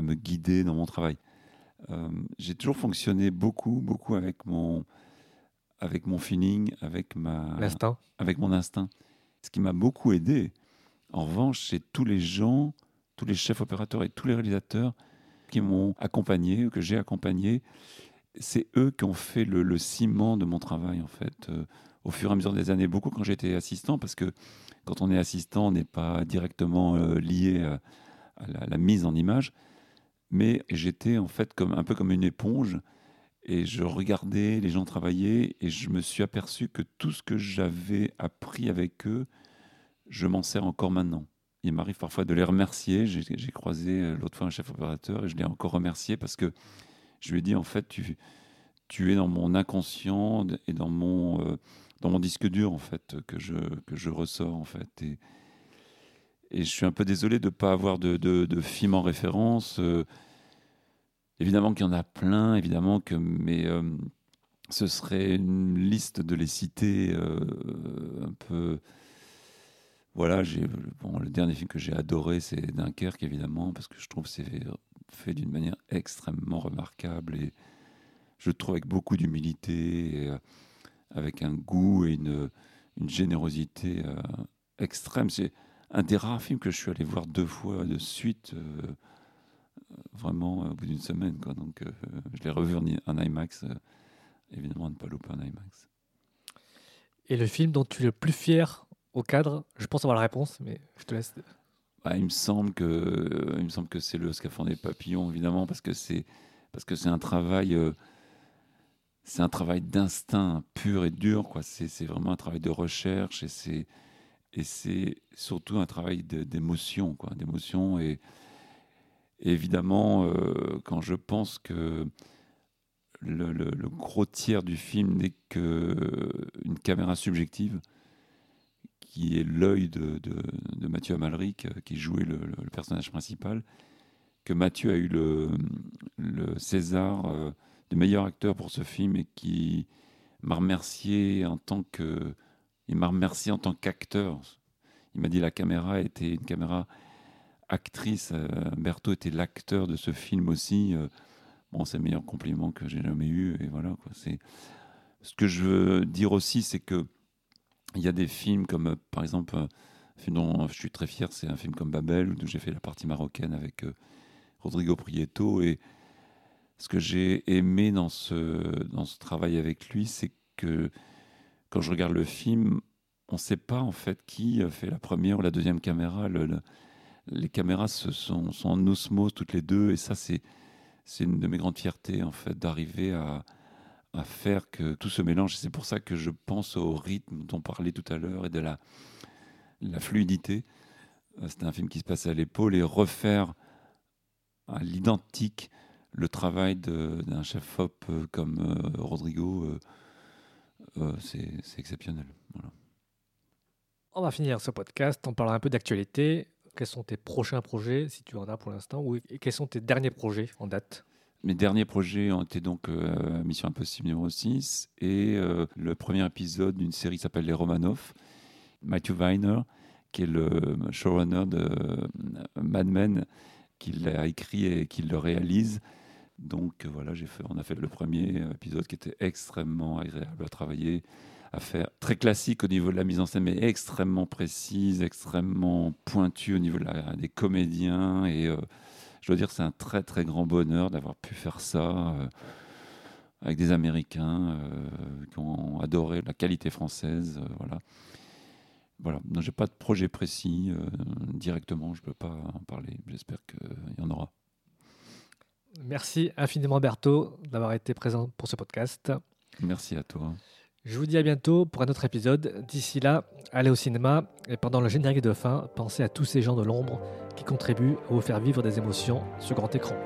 me guider dans mon travail. Euh, j'ai toujours fonctionné beaucoup, beaucoup avec mon, avec mon feeling, avec, ma, avec mon instinct. Ce qui m'a beaucoup aidé, en revanche, c'est tous les gens, tous les chefs opérateurs et tous les réalisateurs qui m'ont accompagné, que j'ai accompagné c'est eux qui ont fait le, ciment de mon travail, en fait, euh, au fur et à mesure des années. Beaucoup quand j'étais assistant, parce que quand on est assistant, on n'est pas directement euh, lié à, la, mise en image, mais j'étais en fait comme, un peu comme une éponge, et je regardais les gens travailler, et je me suis aperçu que tout ce que j'avais appris avec eux, je m'en sers encore maintenant. Il m'arrive parfois de les remercier. J'ai croisé euh, l'autre fois un chef opérateur et je l'ai encore remercié parce que je lui ai dit, en fait, tu, tu es dans mon inconscient et dans mon, euh, dans mon disque dur, en fait, que je, que je ressors, en fait. Et, et je suis un peu désolé de ne pas avoir de, de, film en référence. Euh, évidemment qu'il y en a plein, évidemment que, mais euh, ce serait une liste de les citer un peu. Voilà, bon, le dernier film que j'ai adoré, c'est Dunkerque, évidemment, parce que je trouve c'est fait d'une manière extrêmement remarquable et je trouve avec beaucoup d'humilité, euh, avec un goût et une, une générosité euh, extrême. C'est un des rares films que je suis allé voir deux fois de suite, euh, vraiment au bout d'une semaine. Quoi. Donc je l'ai revu en, IMAX, évidemment, ne pas louper en IMAX. Et le film dont tu es le plus fier au cadre, je pense avoir la réponse, mais je te laisse. Bah, il me semble que il me semble que c'est le scaphandre des papillons évidemment parce que c'est parce que c'est un travail euh, c'est un travail d'instinct pur et dur quoi c'est vraiment un travail de recherche et c'est et c'est surtout un travail d'émotion quoi d'émotion et, évidemment euh, quand je pense que le, gros tiers du film n'est que une caméra subjective qui est l'œil de, Mathieu Amalric, euh, qui jouait le, personnage principal, que Mathieu a eu le, le César euh, de meilleur acteur pour ce film et qui m'a remercié en tant que il m'a remercié en tant qu'acteur. Il m'a dit la caméra était une caméra actrice. Euh, Berthaud était l'acteur de ce film aussi. bon, c'est le meilleur compliment que j'ai jamais eu. Et voilà, ce que je veux dire aussi, c'est que il y a des films comme, euh, par exemple, dont je suis très fier, c'est un film comme Babel, où j'ai fait la partie marocaine avec euh, Rodrigo Prieto. Et ce que j'ai aimé dans ce, dans ce travail avec lui, c'est que quand je regarde le film, on ne sait pas en fait qui fait la première ou la deuxième caméra. Les caméras sont, en osmose toutes les deux, et ça, c'est une de mes grandes fiertés en fait d'arriver à, à faire que tout se mélange. C'est pour ça que je pense au rythme dont on parlait tout à l'heure et de la, la fluidité. Euh, c'est un film qui se passe à l'épaule et refaire à l'identique le travail d'un chef op euh, comme euh, Rodrigo, c'est exceptionnel. On va finir ce podcast. On parlera un peu d'actualité. Quels sont tes prochains projets, si tu en as pour l'instant, ou quels sont tes derniers projets en date? Mes derniers projets ont été donc euh, Mission Impossible numéro 6 et euh, le premier épisode d'une série qui s'appelle Les Romanov, Matthew Weiner, qui est le showrunner de Mad Men, qui l'a écrit et qui le réalise. Donc voilà, on a fait le premier épisode qui était extrêmement agréable à travailler, à faire, très classique au niveau de la mise en scène, mais extrêmement précise, extrêmement pointue au niveau de la, des comédiens. Et euh, je dois dire, c'est un très très grand bonheur d'avoir pu faire ça. Euh, avec des Américains euh, qui ont adoré la qualité française. voilà. Voilà, j'ai pas de projet précis directement, je peux pas en parler. J'espère qu'il y en aura. Merci infiniment Berthaud d'avoir été présent pour ce podcast. Merci à toi. Je vous dis à bientôt pour un autre épisode. D'ici là, allez au cinéma et pendant le générique de fin, pensez à tous ces gens de l'ombre qui contribuent à vous faire vivre des émotions sur grand écran.